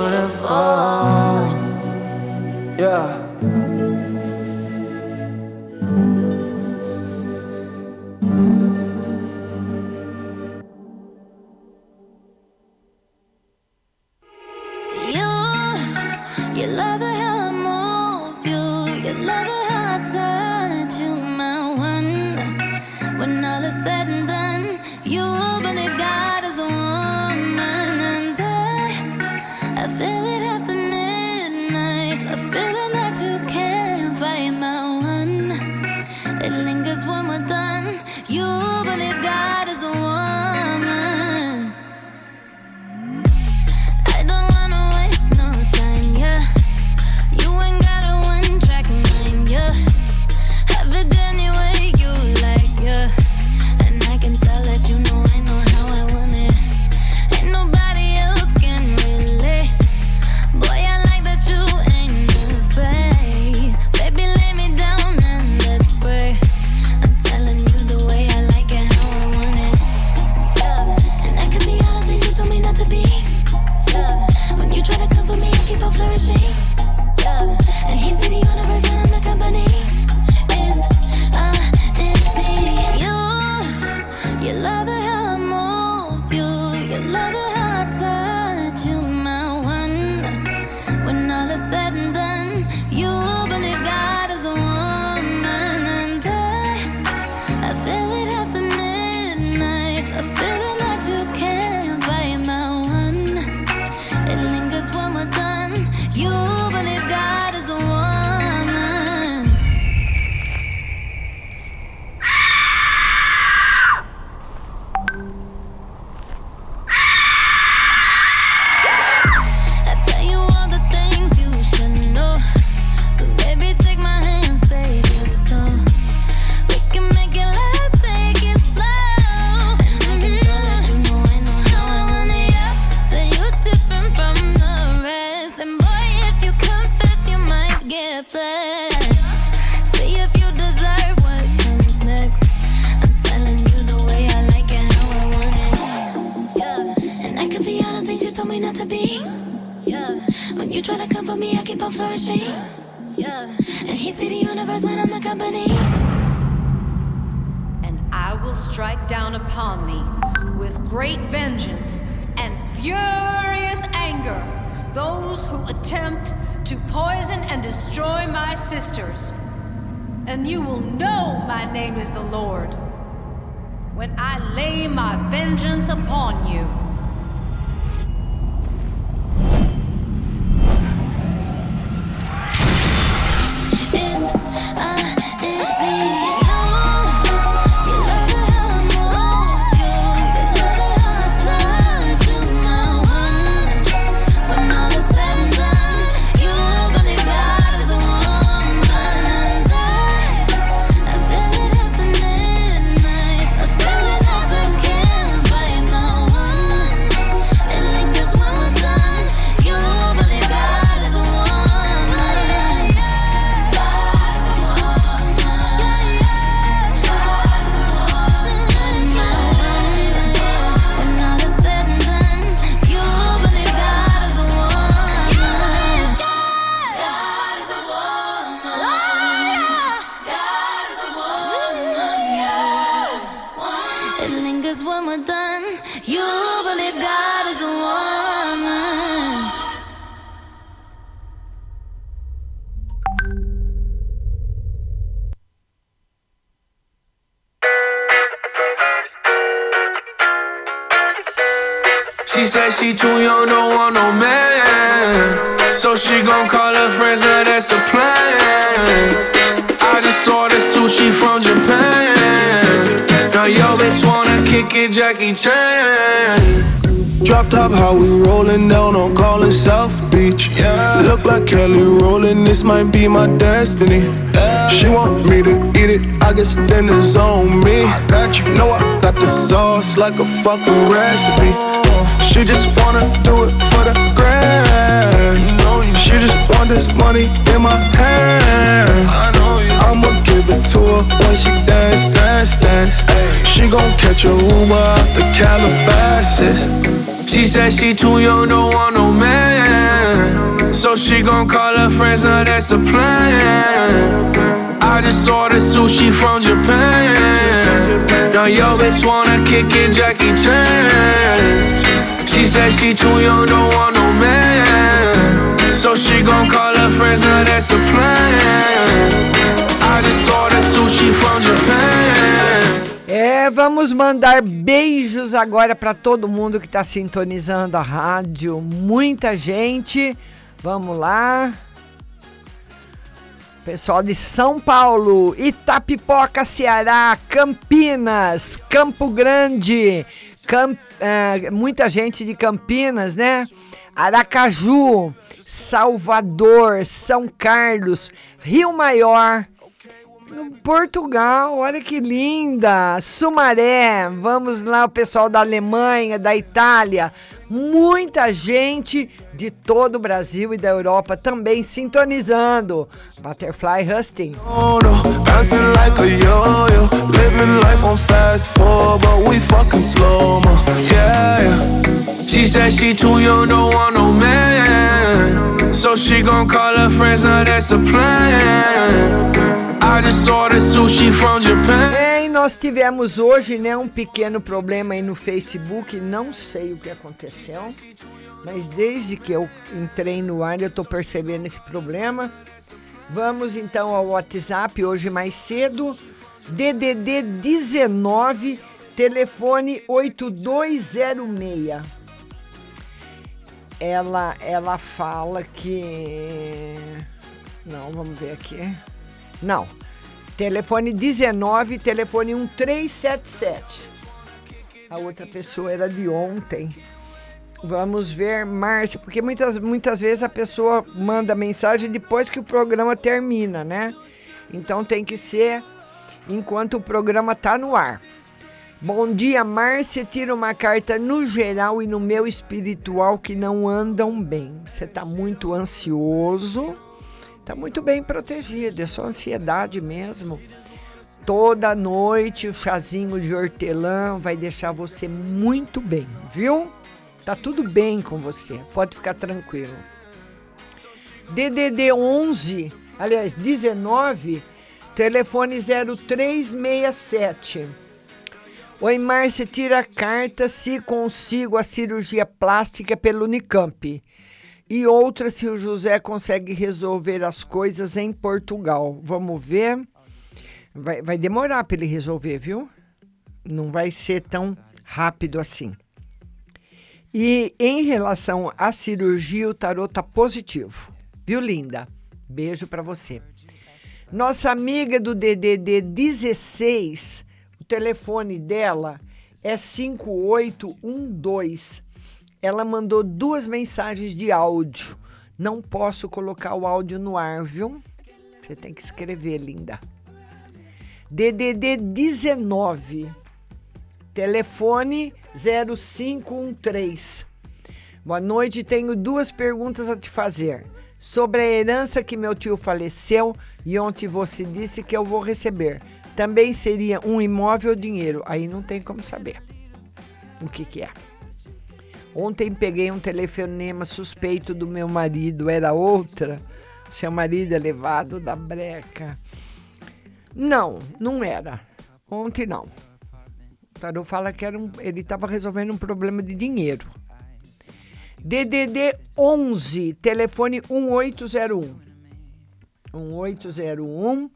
She she too young, don't want no man. So she gon' call her friends, now that's a plan. I just ordered sushi from Japan. Now yo bitch wanna kick it, Jackie Chan. Drop top, how we rollin' down on callin' South Beach. Yeah. Look like Kelly rollin', this might be my destiny. She want me to eat it, I guess then it's on me. I got you, know I got the sauce like a fucking recipe. She just wanna do it for the grand. She just want this money in my hand. I'ma give it to her when she dance, dance, dance. She gon' catch a Uber out the Calabasas. She said she too young, don't want no man. So she gon' call her friends, now that's a plan. I just ordered sushi from Japan. Now yo bitch wanna kick it, Jackie Chan. She said she too young, don't want no man. So she gon' call her friends, now that's a plan. I just ordered sushi from Japan. É, vamos mandar beijos agora para todo mundo que está sintonizando a rádio. Muita gente. Vamos lá. Pessoal de São Paulo, Itapipoca, Ceará, Campinas, Campo Grande, Camp, é, muita gente de Campinas, né? Aracaju, Salvador, São Carlos, Rio Maior, Portugal, olha que linda! Sumaré, vamos lá, o pessoal da Alemanha, da Itália, muita gente de todo o Brasil e da Europa também sintonizando. Butterfly Husting. She said she too young, don't want no man. So she gon' call her friends, now that's a plan. É, e nós tivemos hoje, né, um pequeno problema aí no Facebook, não sei o que aconteceu, mas desde que eu entrei no ar eu tô percebendo esse problema. Vamos então ao WhatsApp hoje mais cedo, DDD 19, telefone 8206. Ela ela fala que não, vamos ver aqui. Não. Telefone 19, telefone 1377. A outra pessoa era de ontem. Vamos ver, Márcia, porque muitas, muitas vezes a pessoa manda mensagem depois que o programa termina, né? Então tem que ser enquanto o programa tá no ar. Bom dia, Márcia. Tira uma carta no geral e no meu espiritual que não andam bem. Você tá muito ansioso Tá muito bem protegido, é só ansiedade mesmo. Toda noite o chazinho de hortelã vai deixar você muito bem, viu? Tá tudo bem com você, pode ficar tranquilo. DDD 11, aliás, 19, telefone 0367. Oi, Márcia, tira a carta se consigo a cirurgia plástica pelo Unicamp. E outra se o José consegue resolver as coisas em Portugal. Vamos ver. Vai, vai demorar para ele resolver, viu? Não vai ser tão rápido assim. E em relação à cirurgia, o tarô tá positivo. Viu, linda? Beijo para você. Nossa amiga do DDD 16, o telefone dela é 5812. Ela mandou duas mensagens de áudio. Não posso colocar o áudio no ar, viu? Você tem que escrever, linda. DDD 19. Telefone 0513. Boa noite, tenho duas perguntas a te fazer. Sobre a herança que meu tio faleceu e ontem você disse que eu vou receber. Também seria um imóvel ou dinheiro? Aí não tem como saber o que, que é. Ontem peguei um telefonema suspeito do meu marido, era outra. Seu marido é levado da breca. Não, não era. Ontem não. O tarô fala que era um, ele estava resolvendo um problema de dinheiro. DDD 11, telefone 1801. 1801.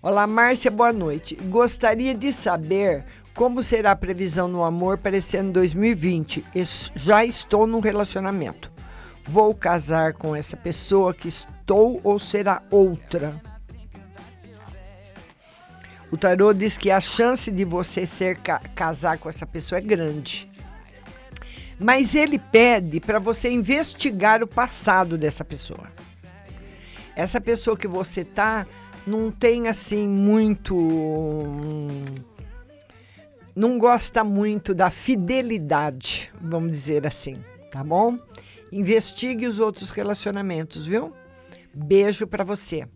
Olá, Márcia, boa noite. Gostaria de saber como será a previsão no amor para esse ano 2020. Já estou num relacionamento. Vou casar com essa pessoa que estou ou será outra? O tarô diz que a chance de você ser ca casar com essa pessoa é grande. Mas ele pede para você investigar o passado dessa pessoa. Essa pessoa que você tá não tem assim muito não gosta muito da fidelidade, vamos dizer assim, tá bom? Investigue os outros relacionamentos, viu? Beijo para você.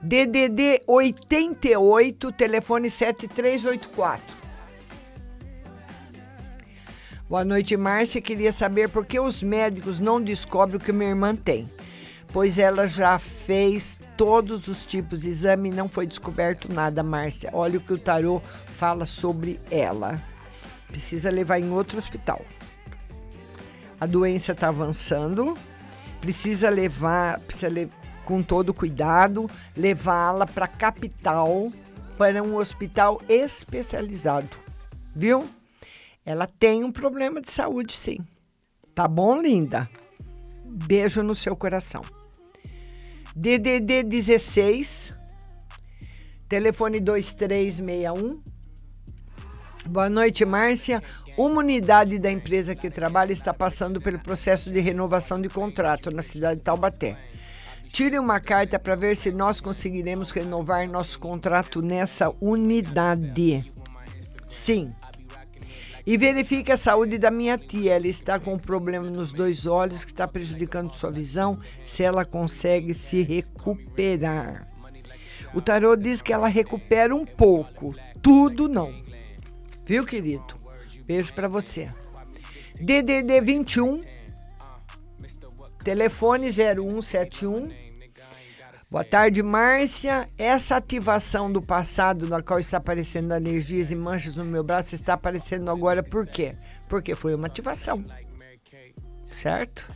DDD 88, telefone 7384. Boa noite, Márcia. Queria saber por que os médicos não descobrem o que minha irmã tem. Pois ela já fez todos os tipos de exame e não foi descoberto nada, Márcia. Olha o que o tarô fala sobre ela. Precisa levar em outro hospital. A doença está avançando. Precisa levar, precisa levar com todo cuidado, levá-la para a capital, para um hospital especializado, viu? Ela tem um problema de saúde, sim. Tá bom, linda? Beijo no seu coração. DDD 16, telefone 2361. Boa noite, Márcia. Uma unidade da empresa que trabalha está passando pelo processo de renovação de contrato na cidade de Taubaté. Tire uma carta para ver se nós conseguiremos renovar nosso contrato nessa unidade. Sim. E verifique a saúde da minha tia. Ela está com um problema nos dois olhos que está prejudicando sua visão. Se ela consegue se recuperar. O tarô diz que ela recupera um pouco, tudo não. Viu, querido? Beijo para você. DDD 21 telefone 0171 Boa tarde, Márcia. Essa ativação do passado, na qual está aparecendo energias e manchas no meu braço, está aparecendo agora por quê? Porque foi uma ativação. Certo?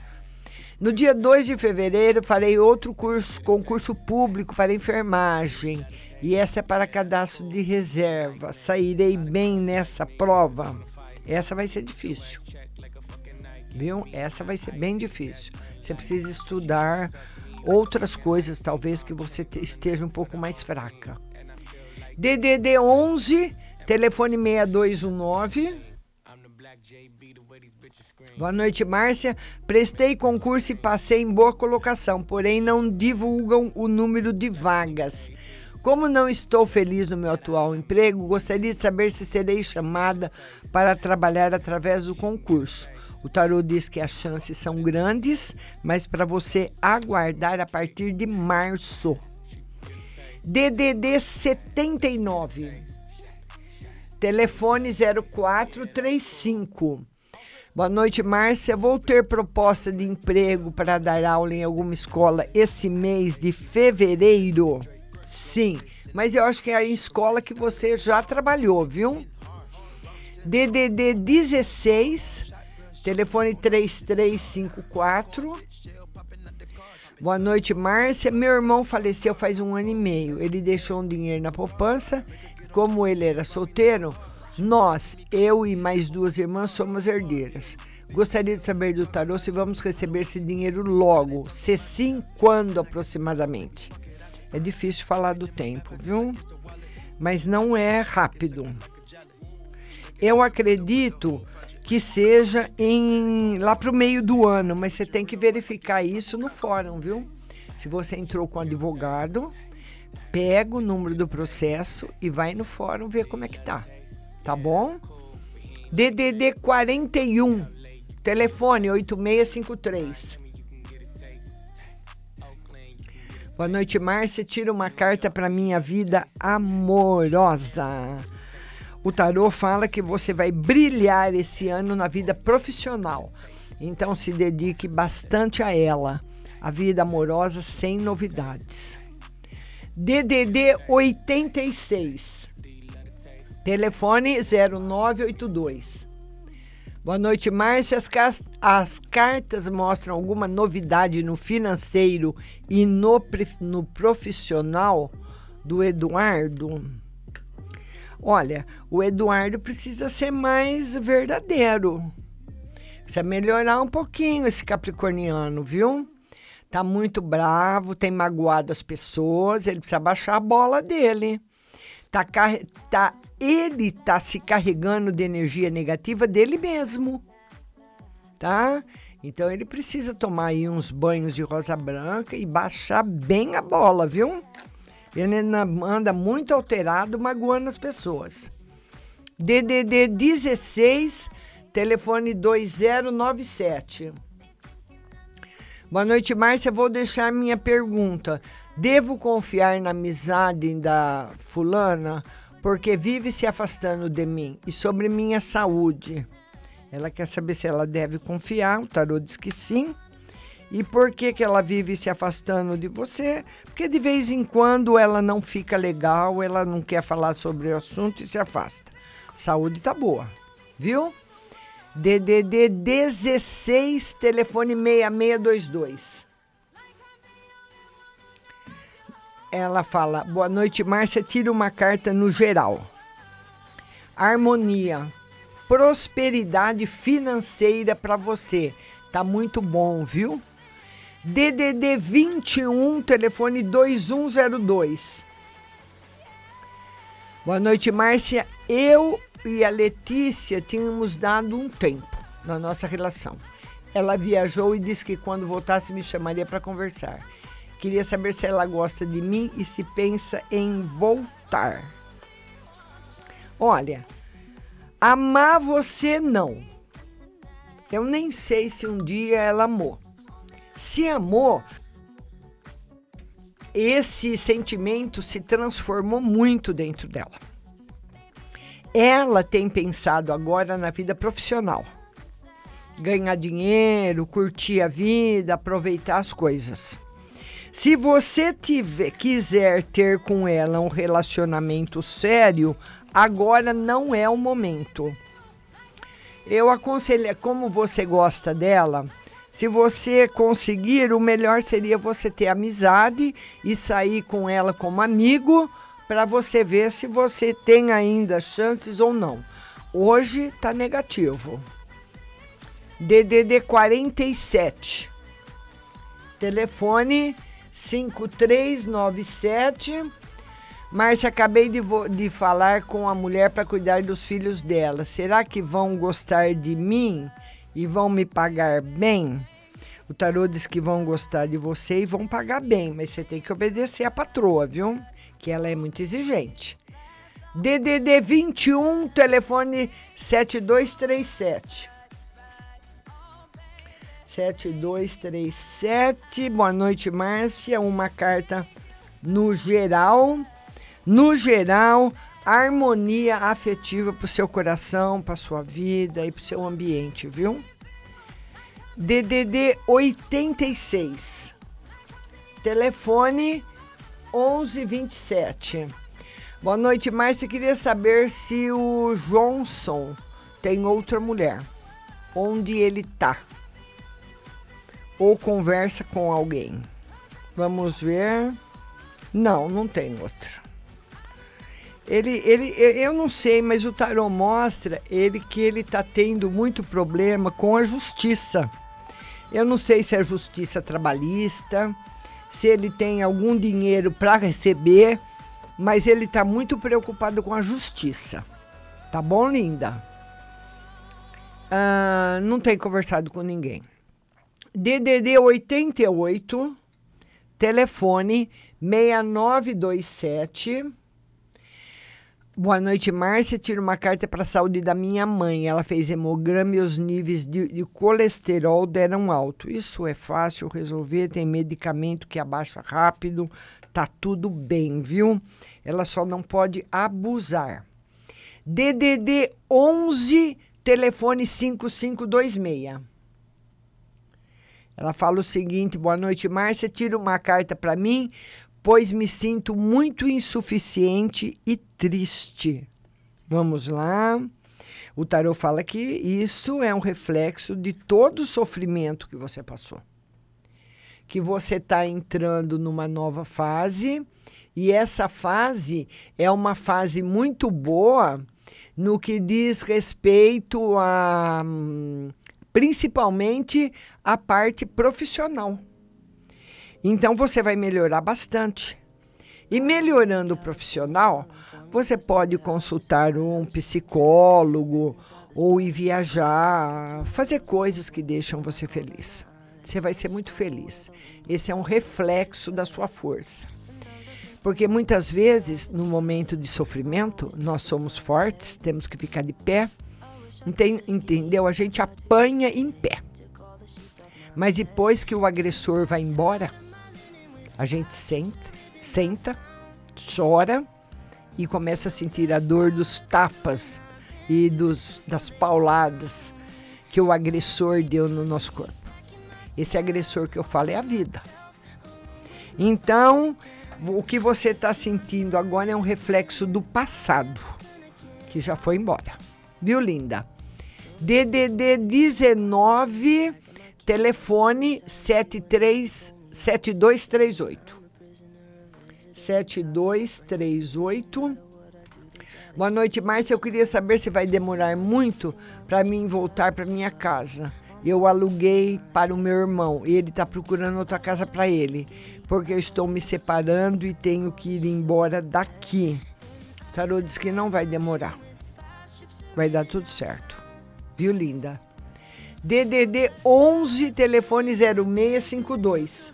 No dia 2 de fevereiro, farei outro curso, concurso público para enfermagem. E essa é para cadastro de reserva. Sairei bem nessa prova. Essa vai ser difícil. Viu? Essa vai ser bem difícil. Você precisa estudar outras coisas, talvez que você esteja um pouco mais fraca. DDD 11, telefone 6219. Boa noite, Márcia. Prestei concurso e passei em boa colocação, porém não divulgam o número de vagas. Como não estou feliz no meu atual emprego, gostaria de saber se serei chamada para trabalhar através do concurso. O tarô diz que as chances são grandes, mas para você aguardar a partir de março. DDD 79. Telefone 0435. Boa noite, Márcia. Vou ter proposta de emprego para dar aula em alguma escola esse mês de fevereiro? Sim, mas eu acho que é a escola que você já trabalhou, viu? DDD 16, telefone 3354. Boa noite, Márcia. Meu irmão faleceu faz um ano e meio. Ele deixou um dinheiro na poupança. Como ele era solteiro, nós, eu e mais duas irmãs, somos herdeiras. Gostaria de saber do tarô se vamos receber esse dinheiro logo. Se sim, quando aproximadamente? É difícil falar do tempo, viu? Mas não é rápido. Eu acredito que seja em lá para o meio do ano, mas você tem que verificar isso no fórum, viu? Se você entrou com advogado, pega o número do processo e vai no fórum ver como é que tá. Tá bom? DDD 41, telefone 8653. Boa noite, Márcia. Tira uma carta para minha vida amorosa. O tarô fala que você vai brilhar esse ano na vida profissional. Então se dedique bastante a ela. A vida amorosa sem novidades. DDD 86. Telefone 0982. Boa noite, Márcia. As, as, cartas mostram alguma novidade no financeiro e no, no profissional do Eduardo? Olha, o Eduardo precisa ser mais verdadeiro. Precisa melhorar um pouquinho esse capricorniano, viu? Tá muito bravo, tem magoado as pessoas, ele precisa baixar a bola dele. Tá, tá, ele tá se carregando de energia negativa dele mesmo. Tá? Então ele precisa tomar aí uns banhos de rosa branca e baixar bem a bola, viu? Ele anda muito alterado, magoando as pessoas. DDD 16, telefone 2097. Boa noite, Márcia. Vou deixar minha pergunta. Devo confiar na amizade da fulana porque vive se afastando de mim e sobre minha saúde? Ela quer saber se ela deve confiar. O tarô diz que sim. E por que, que ela vive se afastando de você? Porque de vez em quando ela não fica legal, ela não quer falar sobre o assunto e se afasta. Saúde tá boa, viu? DDD 16, telefone 6622. Ela fala: Boa noite, Márcia. Tira uma carta no geral. Harmonia, prosperidade financeira para você. Tá muito bom, viu? DDD 21, telefone 2102. Boa noite, Márcia. Eu e a Letícia tínhamos dado um tempo na nossa relação. Ela viajou e disse que quando voltasse me chamaria para conversar. Queria saber se ela gosta de mim e se pensa em voltar. Olha, amar você não. Eu nem sei se um dia ela amou. Se amou, esse sentimento se transformou muito dentro dela. Ela tem pensado agora na vida profissional. Ganhar dinheiro, curtir a vida, aproveitar as coisas. Se você tiver, quiser ter com ela um relacionamento sério, agora não é o momento. Eu aconselho, como você gosta dela, se você conseguir, o melhor seria você ter amizade e sair com ela como amigo para você ver se você tem ainda chances ou não. Hoje tá negativo. DDD 47. Telefone 5397. Márcia, acabei de, de falar com a mulher para cuidar dos filhos dela. Será que vão gostar de mim? e vão me pagar bem, o tarô diz que vão gostar de você e vão pagar bem, mas você tem que obedecer a patroa, viu? Que ela é muito exigente. DDD 21, telefone 7237. 7237. Boa noite, Márcia. Uma carta no geral. No geral, harmonia afetiva para o seu coração, para sua vida e para o seu ambiente, viu? DDD 86. Telefone 1127. Boa noite, Márcia. Queria saber se o Johnson tem outra mulher. Onde ele tá? Ou conversa com alguém. Vamos ver. Não, não tem outra. Ele, ele, eu não sei, mas o tarô mostra ele que ele está tendo muito problema com a justiça. Eu não sei se é justiça trabalhista, se ele tem algum dinheiro para receber, mas ele está muito preocupado com a justiça. Tá bom, linda? Ah, não tem conversado com ninguém. DDD 88, telefone 6927. Boa noite, Márcia. Tiro uma carta para a saúde da minha mãe. Ela fez hemograma e os níveis de, de, colesterol deram alto. Isso é fácil resolver, tem medicamento que abaixa rápido, tá tudo bem, viu? Ela só não pode abusar. DDD 11, telefone 5526. Ela fala o seguinte: boa noite, Márcia. Tira uma carta para mim pois me sinto muito insuficiente e triste. Vamos lá. O tarô fala que isso é um reflexo de todo o sofrimento que você passou. Que você está entrando numa nova fase, e essa fase é uma fase muito boa no que diz respeito a principalmente a parte profissional. Então você vai melhorar bastante. E melhorando o profissional, você pode consultar um psicólogo ou ir viajar, fazer coisas que deixam você feliz. Você vai ser muito feliz. Esse é um reflexo da sua força. Porque muitas vezes, no momento de sofrimento, nós somos fortes, temos que ficar de pé. Entendeu? A gente apanha em pé. Mas depois que o agressor vai embora, a gente senta, senta, chora e começa a sentir a dor dos tapas e dos, das pauladas que o agressor deu no nosso corpo. Esse agressor que eu falo é a vida. Então, o que você está sentindo agora é um reflexo do passado, que já foi embora. Viu, linda? DDD 19, telefone 73 7238. 7238. Boa noite, Márcia. Eu queria saber se vai demorar muito para mim voltar para minha casa. Eu aluguei para o meu irmão e ele está procurando outra casa para ele, porque eu estou me separando e tenho que ir embora daqui. O tarô diz que não vai demorar. Vai dar tudo certo. Viu, linda? DDD 11, telefone 0652.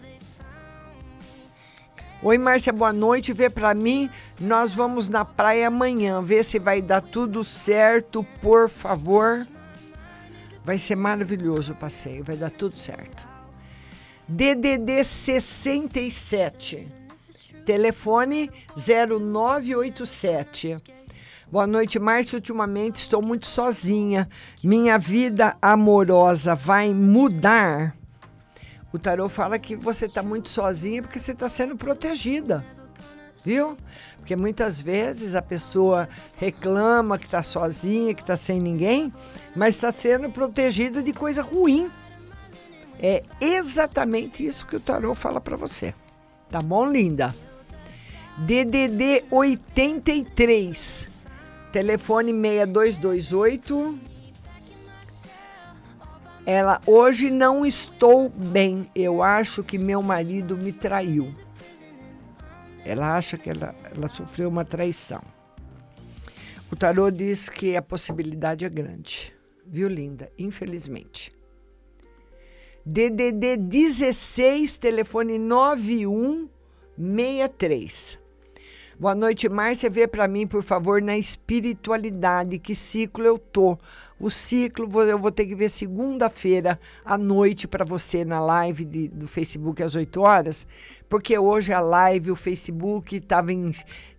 Oi, Márcia, boa noite. Vê para mim, nós vamos na praia amanhã. Vê se vai dar tudo certo, por favor. Vai ser maravilhoso o passeio, vai dar tudo certo. DDD 67. Telefone 0987. Boa noite, Márcia. Ultimamente estou muito sozinha. Minha vida amorosa vai mudar? O tarô fala que você está muito sozinha porque você está sendo protegida. Viu? Porque muitas vezes a pessoa reclama que está sozinha, que está sem ninguém, mas está sendo protegida de coisa ruim. É exatamente isso que o tarô fala para você. Tá bom, linda? DDD 83, telefone 6228 ela, hoje não estou bem. Eu acho que meu marido me traiu. Ela acha que ela, ela sofreu uma traição. O tarô diz que a possibilidade é grande. Viu, linda? Infelizmente. DDD 16, telefone 9163. Boa noite, Márcia. Vê para mim, por favor, na espiritualidade. Que ciclo eu tô? O ciclo eu vou ter que ver segunda-feira à noite para você na live de, do Facebook às 8 horas, porque hoje a live, o Facebook estava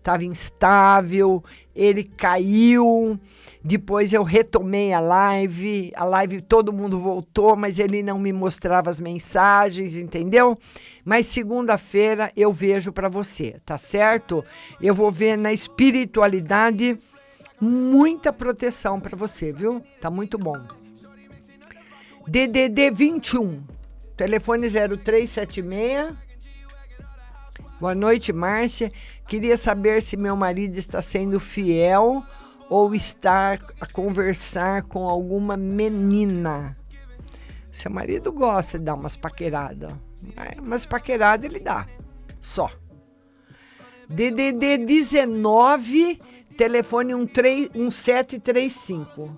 tava instável, ele caiu. Depois eu retomei a live, a live todo mundo voltou, mas ele não me mostrava as mensagens, entendeu? Mas segunda-feira eu vejo para você, tá certo? Eu vou ver na espiritualidade muita proteção para você, viu? Tá muito bom. DDD 21, telefone 0376 Boa noite, Márcia. Queria saber se meu marido está sendo fiel ou está a conversar com alguma menina. Seu marido gosta de dar umas paqueradas. Umas paqueradas ele dá. Só. DDD 19, telefone 1735.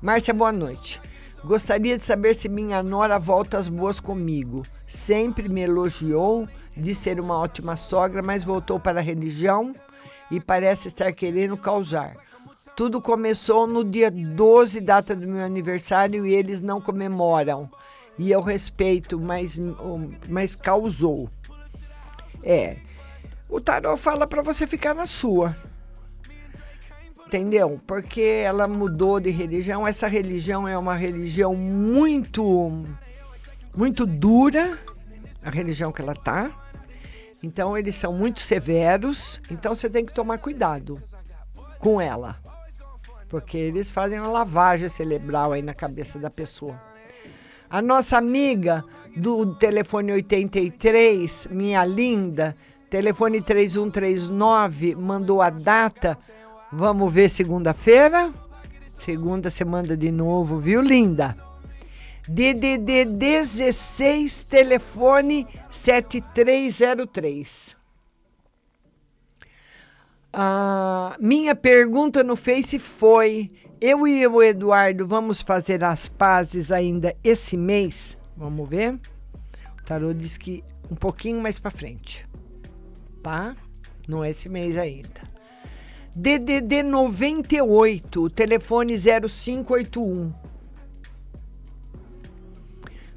Márcia, boa noite. Gostaria de saber se minha nora volta às boas comigo. Sempre me elogiou de ser uma ótima sogra, mas voltou para a religião e parece estar querendo causar. Tudo começou no dia 12, data do meu aniversário, e eles não comemoram. E eu respeito, mas, mas causou. É. O tarot fala para você ficar na sua entendeu? Porque ela mudou de religião. Essa religião é uma religião muito, muito dura, a religião que ela tá. Então eles são muito severos. Então você tem que tomar cuidado com ela, porque eles fazem uma lavagem cerebral aí na cabeça da pessoa. A nossa amiga do telefone 83, minha linda, telefone 3139, mandou a data Vamos ver segunda-feira? Segunda manda de novo, viu, linda? DDD 16, telefone 7303. Ah, minha pergunta no Face foi: eu e o Eduardo vamos fazer as pazes ainda esse mês? Vamos ver. O tarô diz que um pouquinho mais para frente, tá? Não é esse mês ainda. DDD 98, telefone 0581.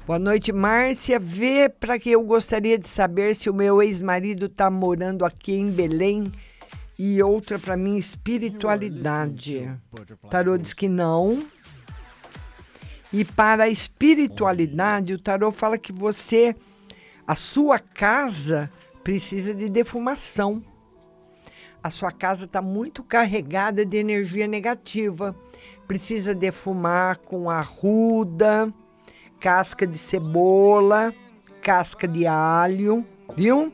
Boa noite, Márcia. Vê para que eu gostaria de saber se o meu ex-marido está morando aqui em Belém e outra para mim espiritualidade. Tarô diz que não. E para a espiritualidade, o tarô fala que você a sua casa precisa de defumação a sua casa está muito carregada de energia negativa. Precisa defumar com arruda, casca de cebola, casca de alho, viu?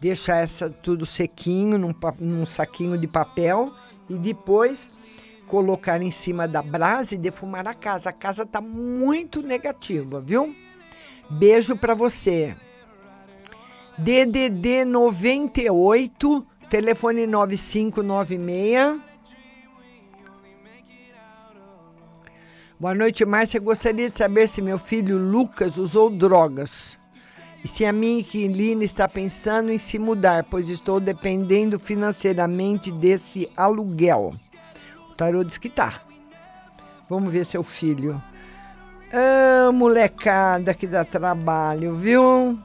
Deixar essa tudo sequinho num, num saquinho de papel e depois colocar em cima da brasa e defumar a casa. A casa está muito negativa, viu? Beijo para você. DDD 98 Telefone 9596. Boa noite, Márcia. Gostaria de saber se meu filho Lucas usou drogas. E se a minha inquilina está pensando em se mudar, pois estou dependendo financeiramente desse aluguel. O tarô diz que tá. Vamos ver seu filho. Ah, molecada que dá trabalho, viu?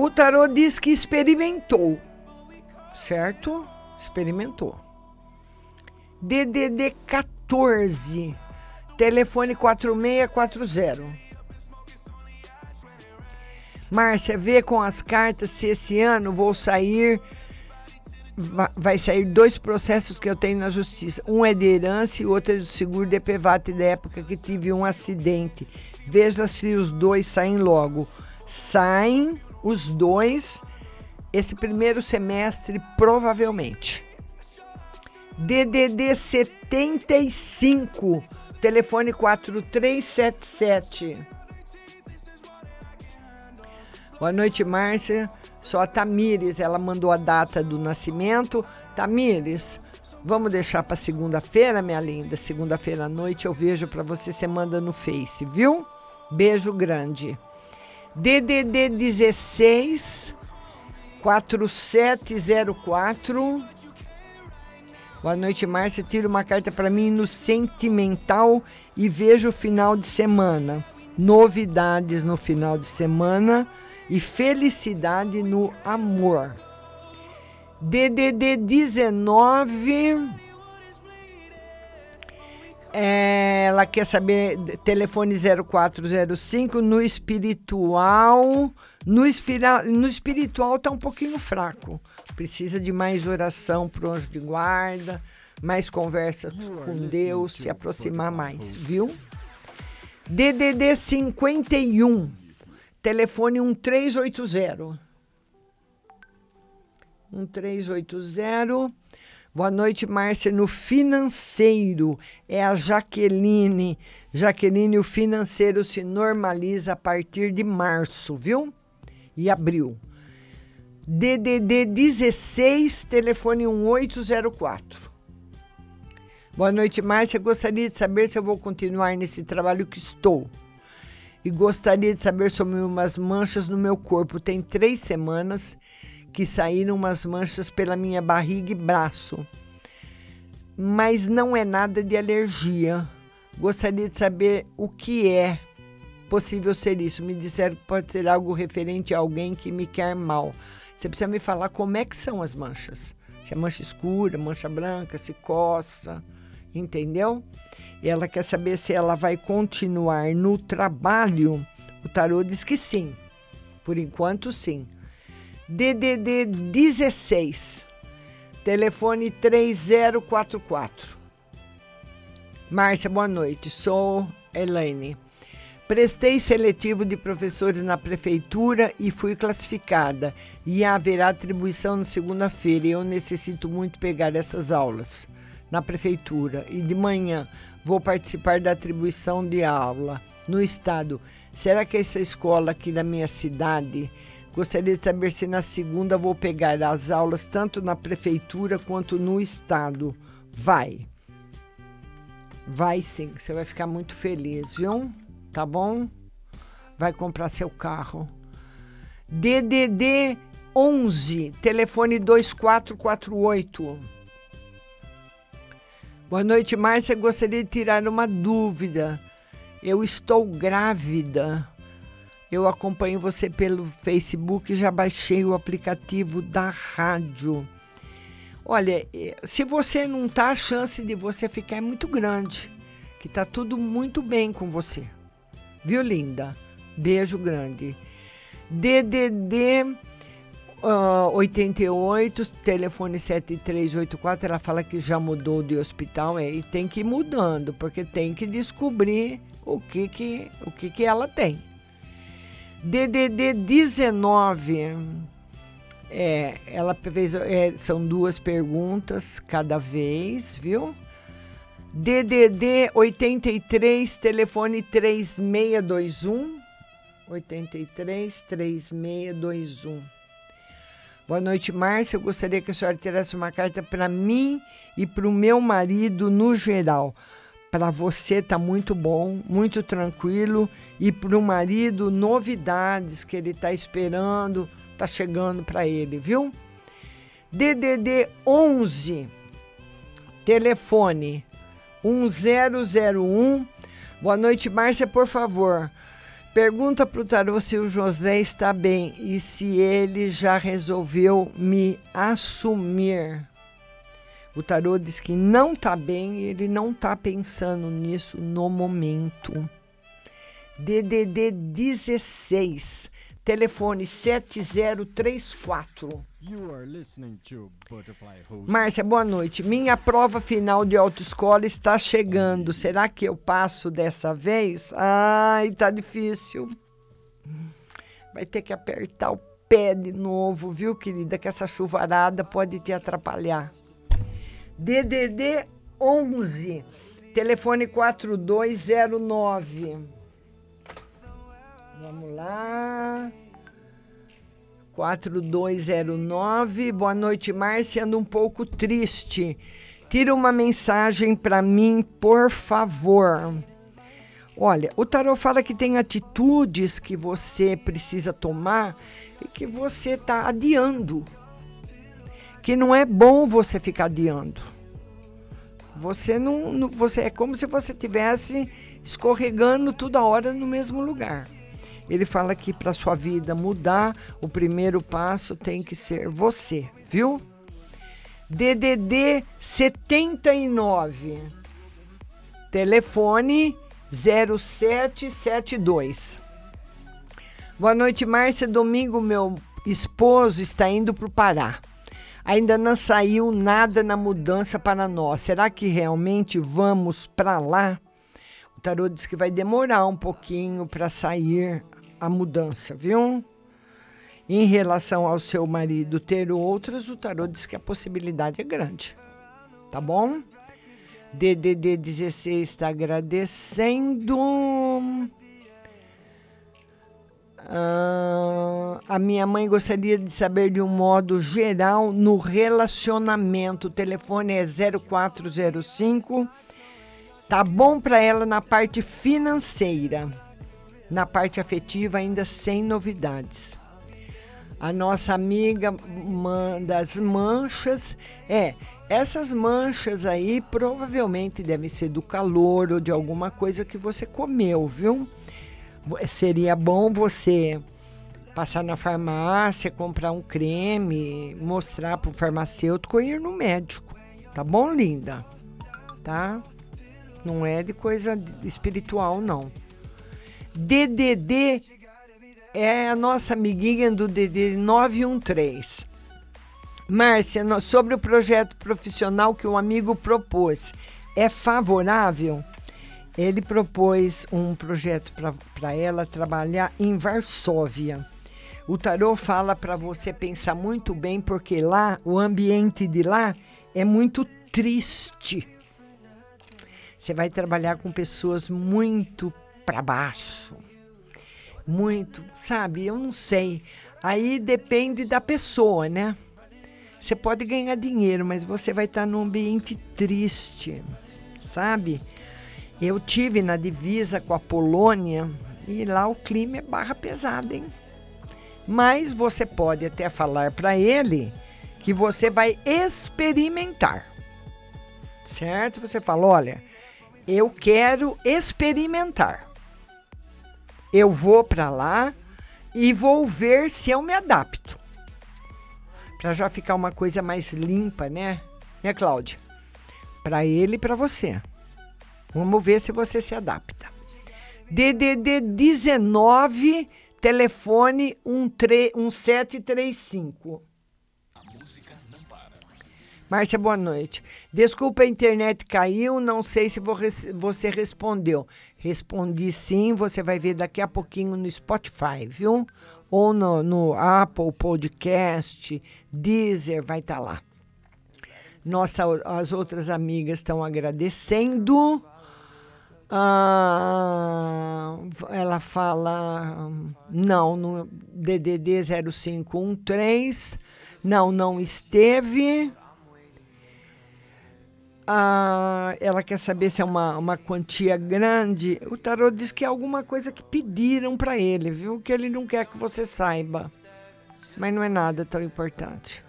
O tarô diz que experimentou, certo? Experimentou. DDD 14, telefone 4640. Márcia, vê com as cartas se esse ano vou sair. Vai sair dois processos que eu tenho na justiça. Um é de herança e o outro é do seguro de PVAT da época que tive um acidente. Veja se os dois saem logo. Saem os dois esse primeiro semestre, provavelmente. DDD 75, telefone 4377. Boa noite, Márcia. Só a Tamires, ela mandou a data do nascimento. Tamires, vamos deixar para segunda-feira, minha linda. Segunda-feira à noite eu vejo para você, você manda no Face, viu? Beijo grande. DDD 16 4704. Boa noite, Márcia. Tira uma carta para mim no sentimental e vejo o final de semana. Novidades no final de semana e felicidade no amor. DDD 19 é, ela quer saber telefone 0405 no espiritual. No, espira, no espiritual tá um pouquinho fraco. Precisa de mais oração pro anjo de guarda, mais conversa com Deus, se aproximar mais, viu? DDD 51, telefone 1380. 1380. Boa noite, Márcia. No financeiro é a Jaqueline. Jaqueline, o financeiro se normaliza a partir de março, viu? E abril. DDD 16, telefone 1804. Boa noite, Márcia. Gostaria de saber se eu vou continuar nesse trabalho que estou. E gostaria de saber sobre umas manchas no meu corpo. Tem três semanas que saíram umas manchas pela minha barriga e braço. Mas não é nada de alergia. Gostaria de saber o que é possível ser isso. Me disseram que pode ser algo referente a alguém que me quer mal. Você precisa me falar como é que são as manchas. Se é mancha escura, mancha branca, se coça, entendeu? E ela quer saber se ela vai continuar no trabalho. O tarô diz que sim. Por enquanto, sim. DDD 16, telefone 3044. Márcia, boa noite. Sou Elaine. Prestei seletivo de professores na prefeitura e fui classificada. E haverá atribuição na segunda-feira. Eu necessito muito pegar essas aulas na prefeitura. E de manhã vou participar da atribuição de aula no estado. Será que essa escola aqui da minha cidade Gostaria de saber se na segunda vou pegar as aulas tanto na prefeitura quanto no estado. Vai. Vai sim, você vai ficar muito feliz, viu? Tá bom? Vai comprar seu carro. DDD 11, telefone 2448. Boa noite, Márcia. Gostaria de tirar uma dúvida. Eu estou grávida. Eu acompanho você pelo Facebook, já baixei o aplicativo da rádio. Olha, eh, se você não tá, a chance de você ficar é muito grande. Que tá tudo muito bem com você. Viu, linda? Beijo grande. DDD uh, 88, telefone 7384. Ela fala que já mudou de hospital é, e tem que ir mudando, porque tem que descobrir o que, que, o que, que ela tem. DDD 19. É, ela fez. É, são duas perguntas cada vez, viu? DDD 83, telefone 3621. 83 3621. Boa noite, Márcia. Eu gostaria que a senhora tirasse uma carta para mim e para o meu marido no geral para você tá muito bom, muito tranquilo e para o marido novidades que ele tá esperando, tá chegando para ele, viu? DDD 11 telefone 1001. Boa noite, Márcia, por favor. Pergunta para o tarô se o José está bem e se ele já resolveu me assumir. O tarô diz que não está bem e ele não está pensando nisso no momento. DDD 16, telefone 7034. Márcia, boa noite. Minha prova final de autoescola está chegando. Será que eu passo dessa vez? Ai, tá difícil. Vai ter que apertar o pé de novo, viu, querida? Que essa chuvarada pode te atrapalhar. DDD 11, telefone 4209. Vamos lá. 4209. Boa noite, Márcia. Ando um pouco triste. Tira uma mensagem para mim, por favor. Olha, o tarot fala que tem atitudes que você precisa tomar e que você está adiando que não é bom você ficar adiando. Você não, não- você é como se você tivesse escorregando toda hora no mesmo lugar. Ele fala que para sua vida mudar, o primeiro passo tem que ser você, viu? DDD 79. Telefone 0772. Boa noite, Márcia. Domingo, meu esposo está indo para o Pará. Ainda não saiu nada na mudança para nós. Será que realmente vamos para lá? O tarô diz que vai demorar um pouquinho para sair a mudança, viu? Em relação ao seu marido ter outras, o tarô diz que a possibilidade é grande. Tá bom? DDD 16 está agradecendo. Ah, a minha mãe gostaria de saber de um modo geral no relacionamento. O telefone é 0405. Tá bom para ela na parte financeira. Na parte afetiva, ainda sem novidades. A nossa amiga das manchas. É, essas manchas aí provavelmente devem ser do calor ou de alguma coisa que você comeu, viu? Seria bom você passar na farmácia, comprar um creme, mostrar para o farmacêutico e ir no médico. Tá bom, linda? Tá? Não é de coisa espiritual, não. DDD é a nossa amiguinha do DD 913. Márcia, sobre o projeto profissional que o amigo propôs, é favorável? Ele propôs um projeto para ela trabalhar em Varsóvia. O tarô fala para você pensar muito bem, porque lá, o ambiente de lá é muito triste. Você vai trabalhar com pessoas muito para baixo. Muito, sabe? Eu não sei. Aí depende da pessoa, né? Você pode ganhar dinheiro, mas você vai estar num ambiente triste, sabe? Eu tive na divisa com a Polônia e lá o clima é barra pesada, hein? Mas você pode até falar para ele que você vai experimentar. Certo? Você fala, olha, eu quero experimentar. Eu vou para lá e vou ver se eu me adapto. Para já ficar uma coisa mais limpa, né? Né, Cláudia? Para ele e para você. Vamos ver se você se adapta. DDD 19, telefone 1735. Márcia, boa noite. Desculpa, a internet caiu, não sei se vo- você respondeu. Respondi sim, você vai ver daqui a pouquinho no Spotify, viu? Ou no, no Apple Podcast, Deezer, vai estar lá. Nossa, as outras amigas estão agradecendo. Ah, ela fala não no DDD 0513 não não esteve. Ah, ela quer saber se é uma, uma quantia grande. O tarô diz que é alguma coisa que pediram para ele viu? Que ele não quer que você saiba. Mas não é nada tão importante.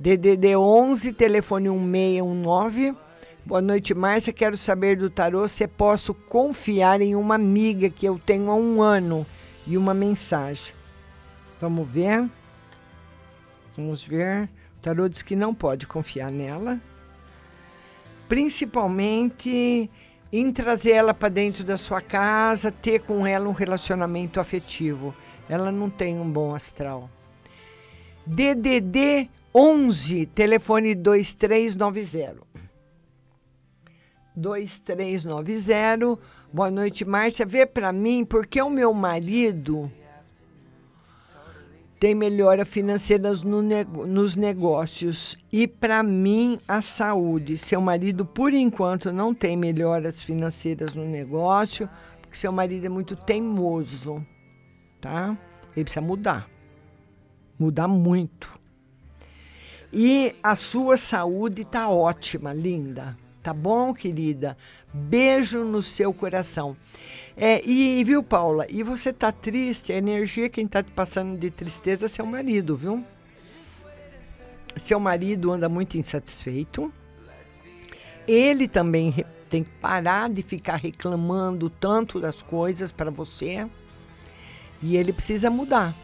DDD 11 telefone 1619 Boa noite, Márcia. Quero saber do tarô se posso confiar em uma amiga que eu tenho há um ano e uma mensagem. Vamos ver. Vamos ver. O tarô diz que não pode confiar nela. Principalmente em trazer ela para dentro da sua casa, ter com ela um relacionamento afetivo. Ela não tem um bom astral. DDD 11, telefone 2390. 2390. Boa noite, Márcia. Vê para mim porque o meu marido tem melhora financeira no nos negócios e para mim a saúde. Seu marido, por enquanto, não tem melhoras financeiras no negócio, porque seu marido é muito teimoso, tá? Ele precisa mudar. Mudar muito. E a sua saúde tá ótima, linda. Tá bom, querida? Beijo no seu coração. É, e viu, Paula? E você tá triste? A energia quem tá te passando de tristeza é seu marido, viu? Seu marido anda muito insatisfeito. ele também tem que parar de ficar reclamando tanto das coisas para você. E ele precisa mudar.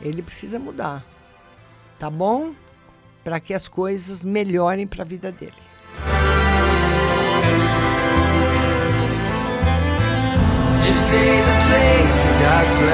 Ele precisa mudar. Tá bom? Para que as coisas melhorem para a vida dele. Say the place and I swear